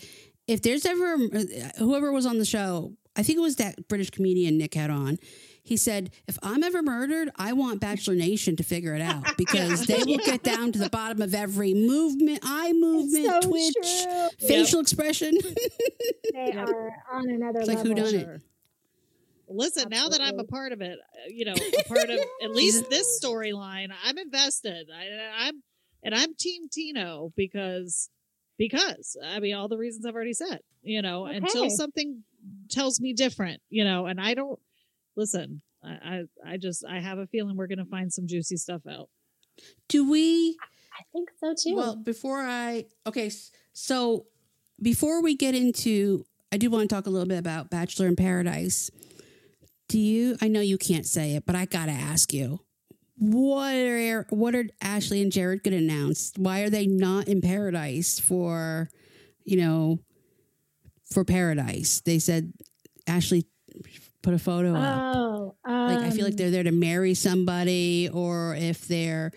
S1: if there's ever uh, whoever was on the show, I think it was that British comedian Nick had on. He said, if I'm ever murdered, I want Bachelor Nation to figure it out *laughs* because they will get down to the bottom of every movement, eye movement,
S3: so
S1: twitch,
S3: true. *laughs*
S1: facial expression. *laughs*
S3: They
S2: Yep.
S3: are on another
S1: It's like
S3: level.
S1: whodunit.
S2: Sure. Listen, now that I'm a part of it, uh, you know, a part of at least this storyline, I'm invested. I, I'm and I'm Team Tino because because I mean all the reasons I've already said. You know, until something tells me different. You know, and I don't listen. I I, I just I have a feeling we're gonna find some juicy stuff out.
S1: Do we?
S3: I think so too.
S1: Well, before I okay, so before we get into, I do want to talk a little bit about Bachelor in Paradise. Do you? I know you can't say it, but I gotta ask you. What are what are Ashley and Jared going to announce? Why are they not in Paradise for, you know, for Paradise? They said Ashley put a photo up.
S3: oh,
S1: Like I feel like
S3: um,
S1: they're there to marry somebody, or if they're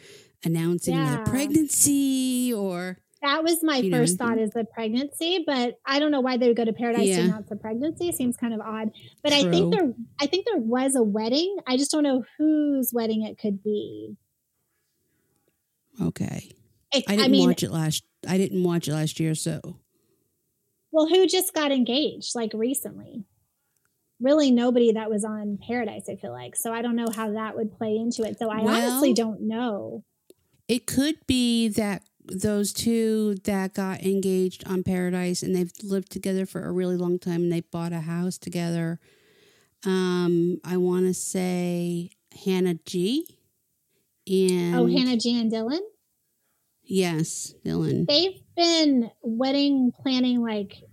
S1: announcing
S3: Yeah.
S1: the pregnancy, or
S3: That was my
S1: You know
S3: first thought is the pregnancy, but I don't know why they would go to paradise
S1: Yeah.
S3: to announce a pregnancy. Seems kind of odd. But I think there I think there was a wedding. I just don't know whose wedding it could be.
S1: okay.
S3: It,
S1: I didn't
S3: mean,
S1: watch it last. I didn't watch it last year, so
S3: well, who just got engaged like recently? Really nobody that was on Paradise, I feel like. So I don't know how that would play into it. So I honestly don't know.
S1: it could be that those two that got engaged on Paradise and they've lived together for a really long time and they bought a house together. Um, I want to say Hannah G. And
S3: oh, Hannah G and Dylan?
S1: yes, Dylan.
S3: They've been wedding planning like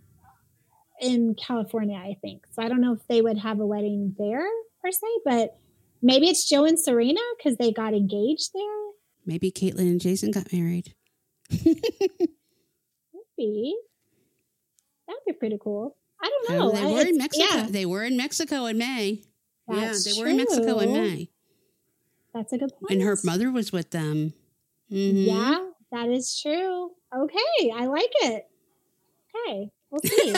S3: in California, I think. So I don't know if they would have a wedding there per se, but maybe it's Joe and Serena because they got engaged there.
S1: Maybe Kaitlyn and Jason got married. *laughs*
S3: Maybe that'd be pretty cool. I don't
S1: Oh,
S3: know.
S1: they
S3: I-
S1: were in Mexico.
S3: Yeah,
S1: They were in Mexico in May.
S3: That's
S1: yeah, they were in Mexico in. May,
S3: that's a good point.
S1: and her mother was with them. Mhm.
S3: Yeah, that is true. Okay, I like it. Okay, we'll see.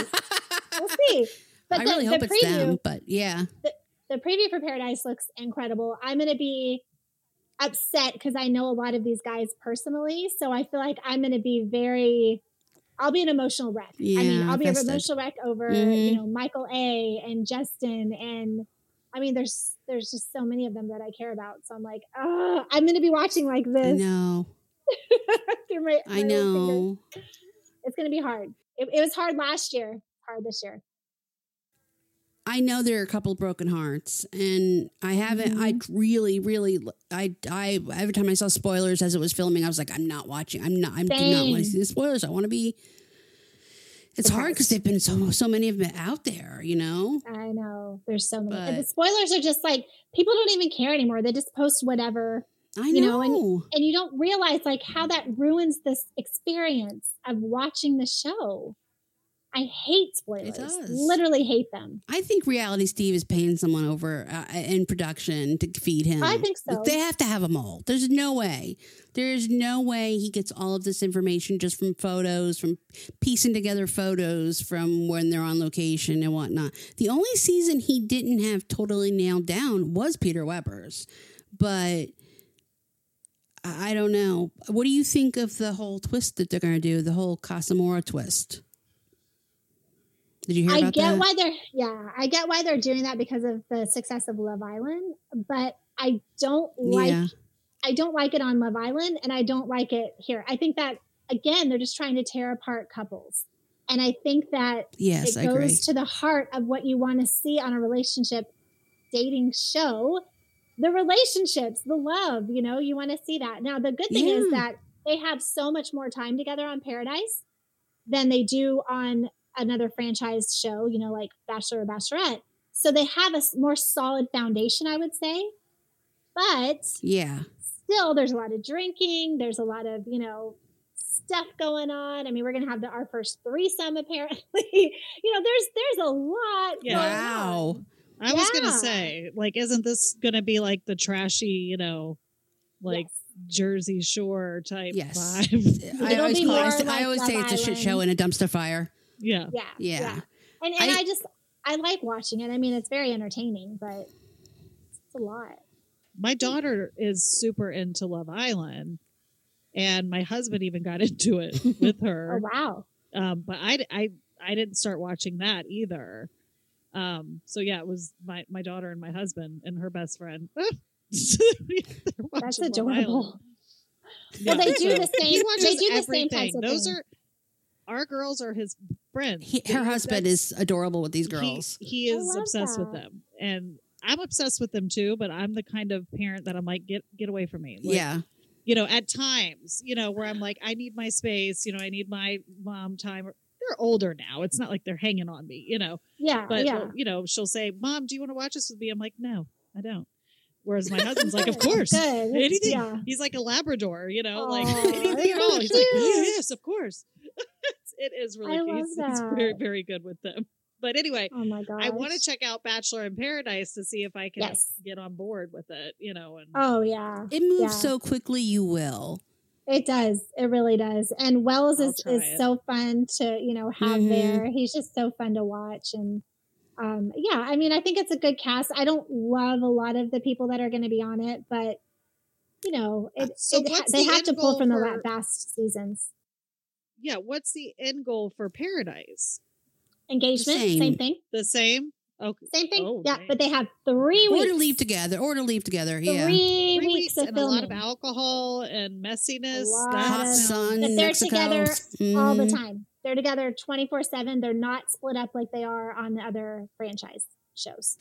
S3: we'll see. *laughs* But
S1: I
S3: the,
S1: really
S3: the
S1: hope it's them, but yeah.
S3: the preview for Paradise looks incredible. I'm going to be upset because I know a lot of these guys personally. So I feel like I'm going to be very, I'll be an emotional wreck. I mean, I'll be an emotional wreck over,
S1: Mhm.
S3: you know, Michael A and Justin. And I mean, there's, there's just so many of them that I care about. So I'm like, oh, I'm going to be watching like
S1: I
S3: this.
S1: know. *laughs*
S3: through my-
S1: I
S3: fingers.
S1: know.
S3: It's going to be hard. It, it was hard last year, hard this year.
S1: I know there are a couple of broken hearts, and I haven't. I
S3: Mm-hmm.
S1: really, really, I, I. Every time I saw spoilers as it was filming, I was like, I'm not watching. I'm not. I do not want to see the spoilers. I want to be. It's hard because they've been so so many of them out there. You know.
S3: I know there's so many. And the spoilers are just like people don't even care anymore. They just post whatever,
S1: I
S3: You
S1: know.
S3: know, and you don't realize like how that ruins this experience of watching the show. I hate spoilers. Literally hate them.
S1: I think Reality Steve is paying someone over uh, in production to feed him.
S3: I think so.
S1: They have to have them all. There's no way. There's no way he gets all of this information just from photos, from piecing together photos from when they're on location and whatnot. The only season he didn't have totally nailed down was Peter Weber's. But I don't know. What do you think of the whole twist that they're going to do? The whole Casa Amor twist? Did you hear
S3: I
S1: about
S3: get
S1: that?
S3: why they're yeah, I get why they're doing that because of the success of Love Island, but I don't like
S1: yeah.
S3: I don't like it on Love Island and I don't like it here. I think that again, they're just trying to tear apart couples. And I think that
S1: Yes,
S3: it goes to the heart of what you want to see on a relationship dating show. The relationships, the love, you know, you want to see that. Now, the good thing is that they have so much more time together on Paradise than they do on another franchise show, you know, like Bachelor or Bachelorette. So they have a more solid foundation, I would say. But
S1: Yeah.
S3: still there's a lot of drinking there's a lot of you know stuff going on i mean we're gonna have the, our first threesome apparently *laughs* you know there's there's a lot
S2: Yeah.
S1: Wow.
S3: on.
S2: I was gonna say, like, isn't this gonna be like the trashy, you know, like
S3: Yes.
S2: Jersey Shore type
S1: Yes.
S2: vibe? *laughs* *laughs*
S1: I
S3: It'll
S1: always,
S3: be
S1: call, I,
S3: more
S1: say- I always say
S3: Love
S1: it's a shit show and a dumpster fire.
S2: yeah.
S3: yeah
S1: Yeah.
S3: and, and
S1: I-
S3: I, just i like watching it i mean it's very entertaining but it's a lot
S2: My daughter is super into Love Island, and my husband even got *laughs* into it with her.
S3: oh wow
S2: um, but I, I, I didn't start watching that either. Um, so yeah, it was my my daughter and my husband and her best friend. *laughs*
S3: That's adorable.
S2: Island.
S3: Well, they do the same.
S2: watches
S3: They do the same
S2: everything.
S3: types of
S2: Those
S3: things.
S2: are our girls are his friends.
S1: He,
S2: He-
S1: her husband
S2: that's-
S1: is adorable with these girls.
S2: He,
S3: I
S2: is
S3: love
S2: obsessed with them, and I'm obsessed with them too. But I'm the kind of parent that I'm like, get get away from me. Like,
S1: yeah.
S2: you know, at times, you know, where I'm like, I need my space. You know, I need my mom time. They're older now. It's not like they're hanging on me. You know,
S3: Yeah,
S2: but
S3: yeah.
S2: you know, she'll say, "Mom, do you want to watch this with me?" I'm like, "No, I don't." Whereas my husband's like, "Of *laughs* course."
S3: Good.
S2: Anything.
S3: Yeah.
S2: He's like a Labrador, you know, like *laughs* anything at all. He's like,
S3: cute.
S2: "Yeah, yes, of course. *laughs* It's- really
S3: I love
S2: He's, he's very, very good with them. But anyway,
S3: Oh my god.
S2: I want to check out Bachelor in Paradise to see if I can
S3: Yes.
S2: get on board with it, you know. And
S3: Oh yeah.
S1: It moves
S3: Yeah.
S1: so quickly, you will.
S3: It does. It really does. And Wells
S2: I'll
S3: is, is
S2: it.
S3: so fun to, you know, have
S1: Mhm.
S3: there. He's just so fun to watch. And um, yeah, I mean, I think it's a good cast. I don't love a lot of the people that are going to be on it, but you know, it,
S2: So
S3: it-
S2: what's
S3: they
S2: the
S3: have to pull from the
S2: for-
S3: la- past seasons.
S2: yeah, what's the end goal for Paradise?
S3: Engagement,
S1: same.
S3: same, thing.
S2: The same? Okay.
S3: Same thing.
S2: Oh,
S3: yeah,
S2: dang.
S3: but they have three
S1: Or
S3: weeks.
S1: to leave together. Or to leave together.
S3: Three,
S1: Yeah.
S2: Three
S3: weeks,
S2: weeks
S3: of
S2: and a lot of alcohol and messiness.
S3: lot
S1: Hot sun,
S3: But they're
S1: Mexico.
S3: together all the
S1: Mhm.
S3: time. They're together 24 7. They're not split up like they are on the other franchise shows.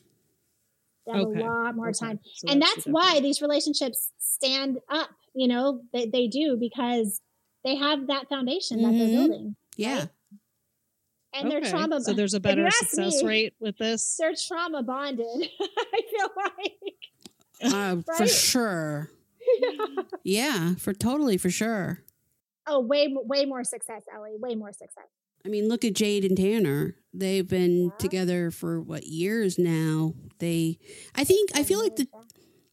S3: They have
S2: Okay.
S3: a lot more
S2: Okay,
S3: time.
S2: so
S3: and
S2: the
S3: that's why these relationships stand up. You know, they, they do because they have that foundation that
S1: Mhm.
S3: they're building.
S1: Yeah.
S3: right? And
S2: Okay,
S3: they're trauma
S2: So there's a better success
S3: me-
S2: rate with this.
S3: They're trauma bonded. *laughs* I feel like.
S1: Uh, For sure. *laughs* Yeah. For totally, for sure.
S3: oh, way way more success, Ellie. Way more success.
S1: I mean, look at Jade and Tanner. They've been
S3: Yeah.
S1: together for what years now. They, I think, I feel like the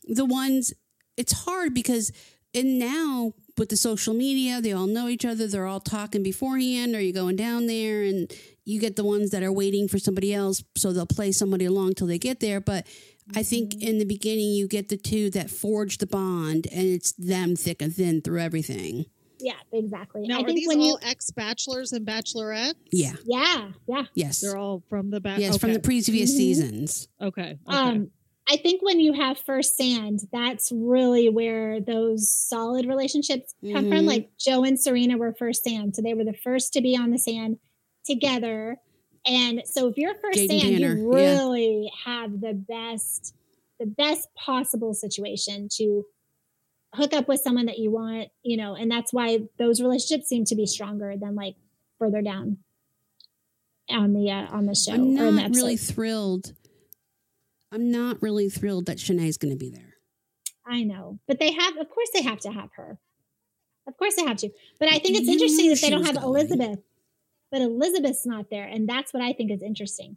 S1: the ones. It's hard because, and now with the social media, they all know each other. They're all talking beforehand. Are you going down there, and you get the ones that are waiting for somebody else, so they'll play somebody along till they get there. But I think
S3: Mm-hmm.
S1: in the beginning, you get the two that forge the bond, and it's them thick and thin through everything.
S3: Yeah, exactly.
S2: Now,
S3: I
S2: are
S3: think
S2: these
S3: when
S2: all
S3: you,
S2: ex bachelors and bachelorettes?
S1: Yeah.
S3: yeah, yeah.
S1: Yes.
S2: They're all from the back.
S1: yes, from the previous
S3: Mhm.
S1: seasons.
S2: Okay. okay.
S3: Um, I think when you have first sand, that's really where those solid relationships come from.
S1: Mhm.
S3: Like Joe and Serena were first sand, so they were the first to be on the sand together. And so if you're first sand,
S1: Tanner,
S3: you
S1: yeah.
S3: really have the best, the best possible situation to hook up with someone that you want, you know, and that's why those relationships seem to be stronger than like further down on the uh, on the show
S1: I'm
S3: or in the
S1: not really thrilled. I'm not really thrilled that Shanae's going to be there.
S3: I know, but they have, of course, they have to have her. Of course, they have to. But I think it's
S1: You
S3: interesting that they don't have. Elizabeth. But Elizabeth's not there, and that's what I think is interesting,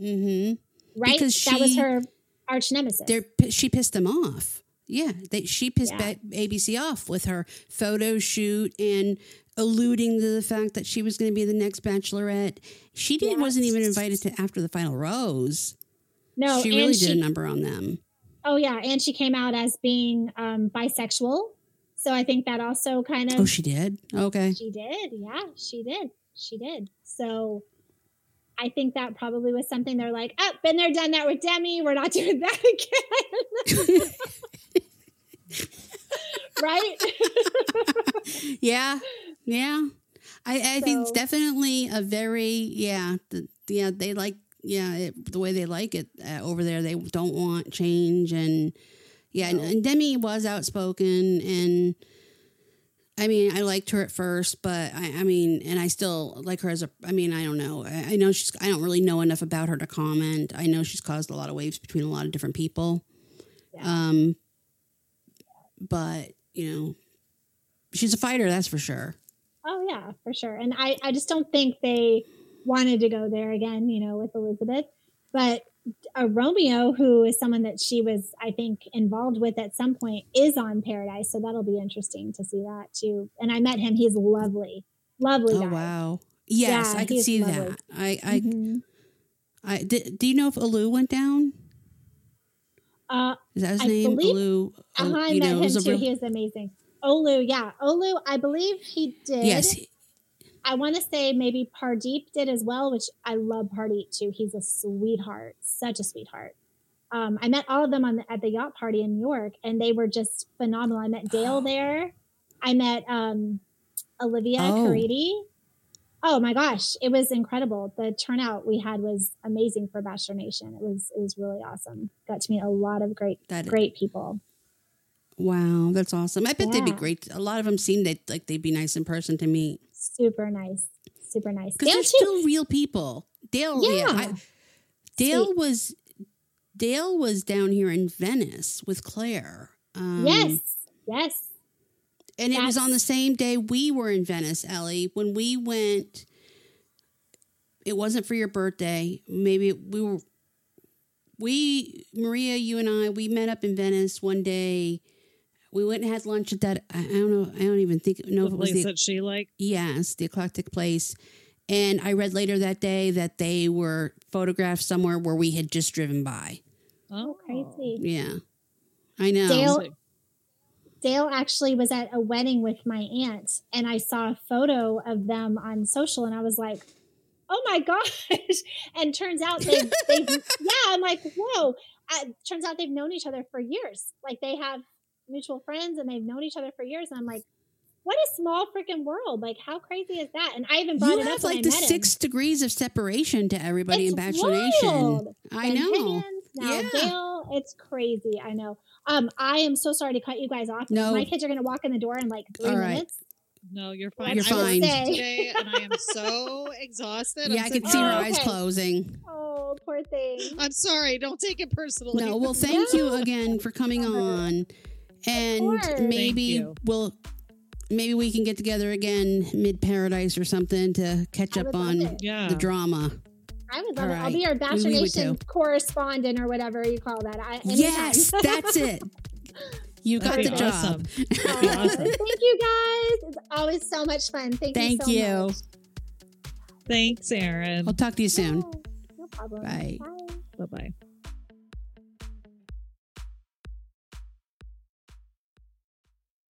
S1: Mm-hmm.
S3: right?
S1: Because
S3: that was her arch nemesis.
S1: They're she pissed them off. Yeah, they, she pissed
S3: Yeah.
S1: ABC off with her photo shoot and alluding to the fact that she was going to be the next Bachelorette. She did
S3: Yeah.
S1: wasn't even invited to after the final rose.
S3: No,
S1: she really
S3: she,
S1: did a number on them.
S3: Oh yeah, and she came out as being um, bisexual, so I think that also kind of
S1: Oh, she did. Okay.
S3: She did. Yeah, she did. She did. So I think that probably was something they're like, oh, been there, done that with Demi. We're not *laughs* doing that again. *laughs* right? *laughs*
S1: yeah, yeah. I, I think it's definitely a very yeah. The, yeah, they like yeah it, the way they like it uh, over there. They don't want change and yeah. And,
S3: No.
S1: and Demi was outspoken and. I mean, I liked her at first, but I, I mean, and I still like her as a. I mean, I don't know. I, I know she's. I don't really know enough about her to comment. I know she's caused a lot of waves between a lot of different people.
S3: Yeah.
S1: Um, but you know, she's a fighter. That's for sure.
S3: oh, yeah, for sure. And I, I just don't think they wanted to go there again, you know, with Elizabeth. But uh, Romeo, who is someone that she was, I think, involved with at some point, is on Paradise. So that'll be interesting to see that too. And I met him. He's lovely. Lovely
S1: Oh
S3: guy.
S1: wow! Yes,
S3: Yeah,
S1: I could see
S3: lovely.
S1: that. I, I,
S3: Mhm.
S1: I. Did, do you know if Alu went down?
S3: Uh,
S1: Is that his
S3: I
S1: name?
S3: believe-
S1: Alu.
S3: Uh-huh, I met
S1: know,
S3: him too.
S1: real-
S3: he is amazing. Olu, yeah. Olu, I believe he did.
S1: yes.
S3: I I want to say maybe Pardeep did as well, which I love Pardeep too. He's a sweetheart, such a sweetheart. Um, I met all of them on the, at the yacht party in New York, and they were just phenomenal. I met Dale *gasps* there. I met um, Olivia
S1: Oh.
S3: Caridi. Oh my gosh, it was incredible. The turnout we had was amazing for Bachelor Nation. It was it was really awesome. Got to meet a lot of great
S1: That
S3: great people.
S1: wow, that's awesome. I bet they'd be great. A lot of them seem like they'd be nice in person to meet
S3: Super nice, super nice.
S1: because they're still real people. Dale, yeah,
S3: Yeah.
S1: I, Dale
S3: Sweet.
S1: was Dale was down here in Venice with Claire. Um,
S3: yes, yes.
S1: And it was on the same day we were in Venice, Ellie. When we went, it wasn't for your birthday. Maybe we were, we, Maria, you and I, we met up in Venice one day. We went and had lunch at that, I I don't know, I don't even think, know
S2: the
S1: if it was
S2: place
S1: the,
S2: that she like.
S1: yes, the eclectic place. And I read later that day that they were photographed somewhere where we had just driven by.
S2: Oh,
S3: Crazy.
S1: Yeah. I know.
S3: Dale- Dale actually was at a wedding with my aunt, and I saw a photo of them on social, and I was like, "Oh my gosh!" *laughs* And turns out they've, they've *laughs* yeah, I'm like, "Whoa!" I, turns out they've known each other for years. Like they have mutual friends, and they've known each other for years. And I'm like, "What a small freaking world! Like how crazy is that?" And I even brought
S1: you
S3: it
S1: have
S3: up when
S1: like
S3: I
S1: the
S3: met him.
S1: six degrees of separation to everybody
S3: It's
S1: in Bachelor Nation. I
S3: Ben
S1: know.
S3: Higgins, now
S1: Yeah.
S3: Dale, it's crazy. I know. Um, I am so sorry to cut you guys off.
S1: No.
S3: My kids are going to walk in the door in like three
S1: All right.
S3: minutes.
S2: No, you're fine.
S3: You're
S2: fine. I
S1: fine. *laughs*
S2: today, and I am so exhausted.
S1: Yeah,
S2: I'm
S1: I can
S2: sitting
S1: see her
S3: Oh,
S1: eyes
S3: okay.
S1: closing.
S3: Oh, poor thing.
S2: I'm sorry. Don't take it personally.
S1: No, well, *laughs* thank you again for coming on, and maybe we'll maybe we can get together again mid paradise or something to catch
S3: I
S1: up on
S2: yeah.
S1: the drama.
S3: I would
S1: All
S3: love it. I'll be your Bachelor
S1: We would
S3: Nation correspondent or whatever you call that. I, anytime.
S1: Yes, *laughs* that's it. You got the
S2: be
S1: job.
S2: awesome. *laughs* Awesome.
S3: Thank you guys. It's always so much fun. Thank,
S1: Thank
S3: you so
S1: you.
S3: much.
S2: Thanks, Erin.
S1: I'll talk to you soon.
S3: No, no problem.
S1: Bye.
S3: Bye.
S2: Bye bye.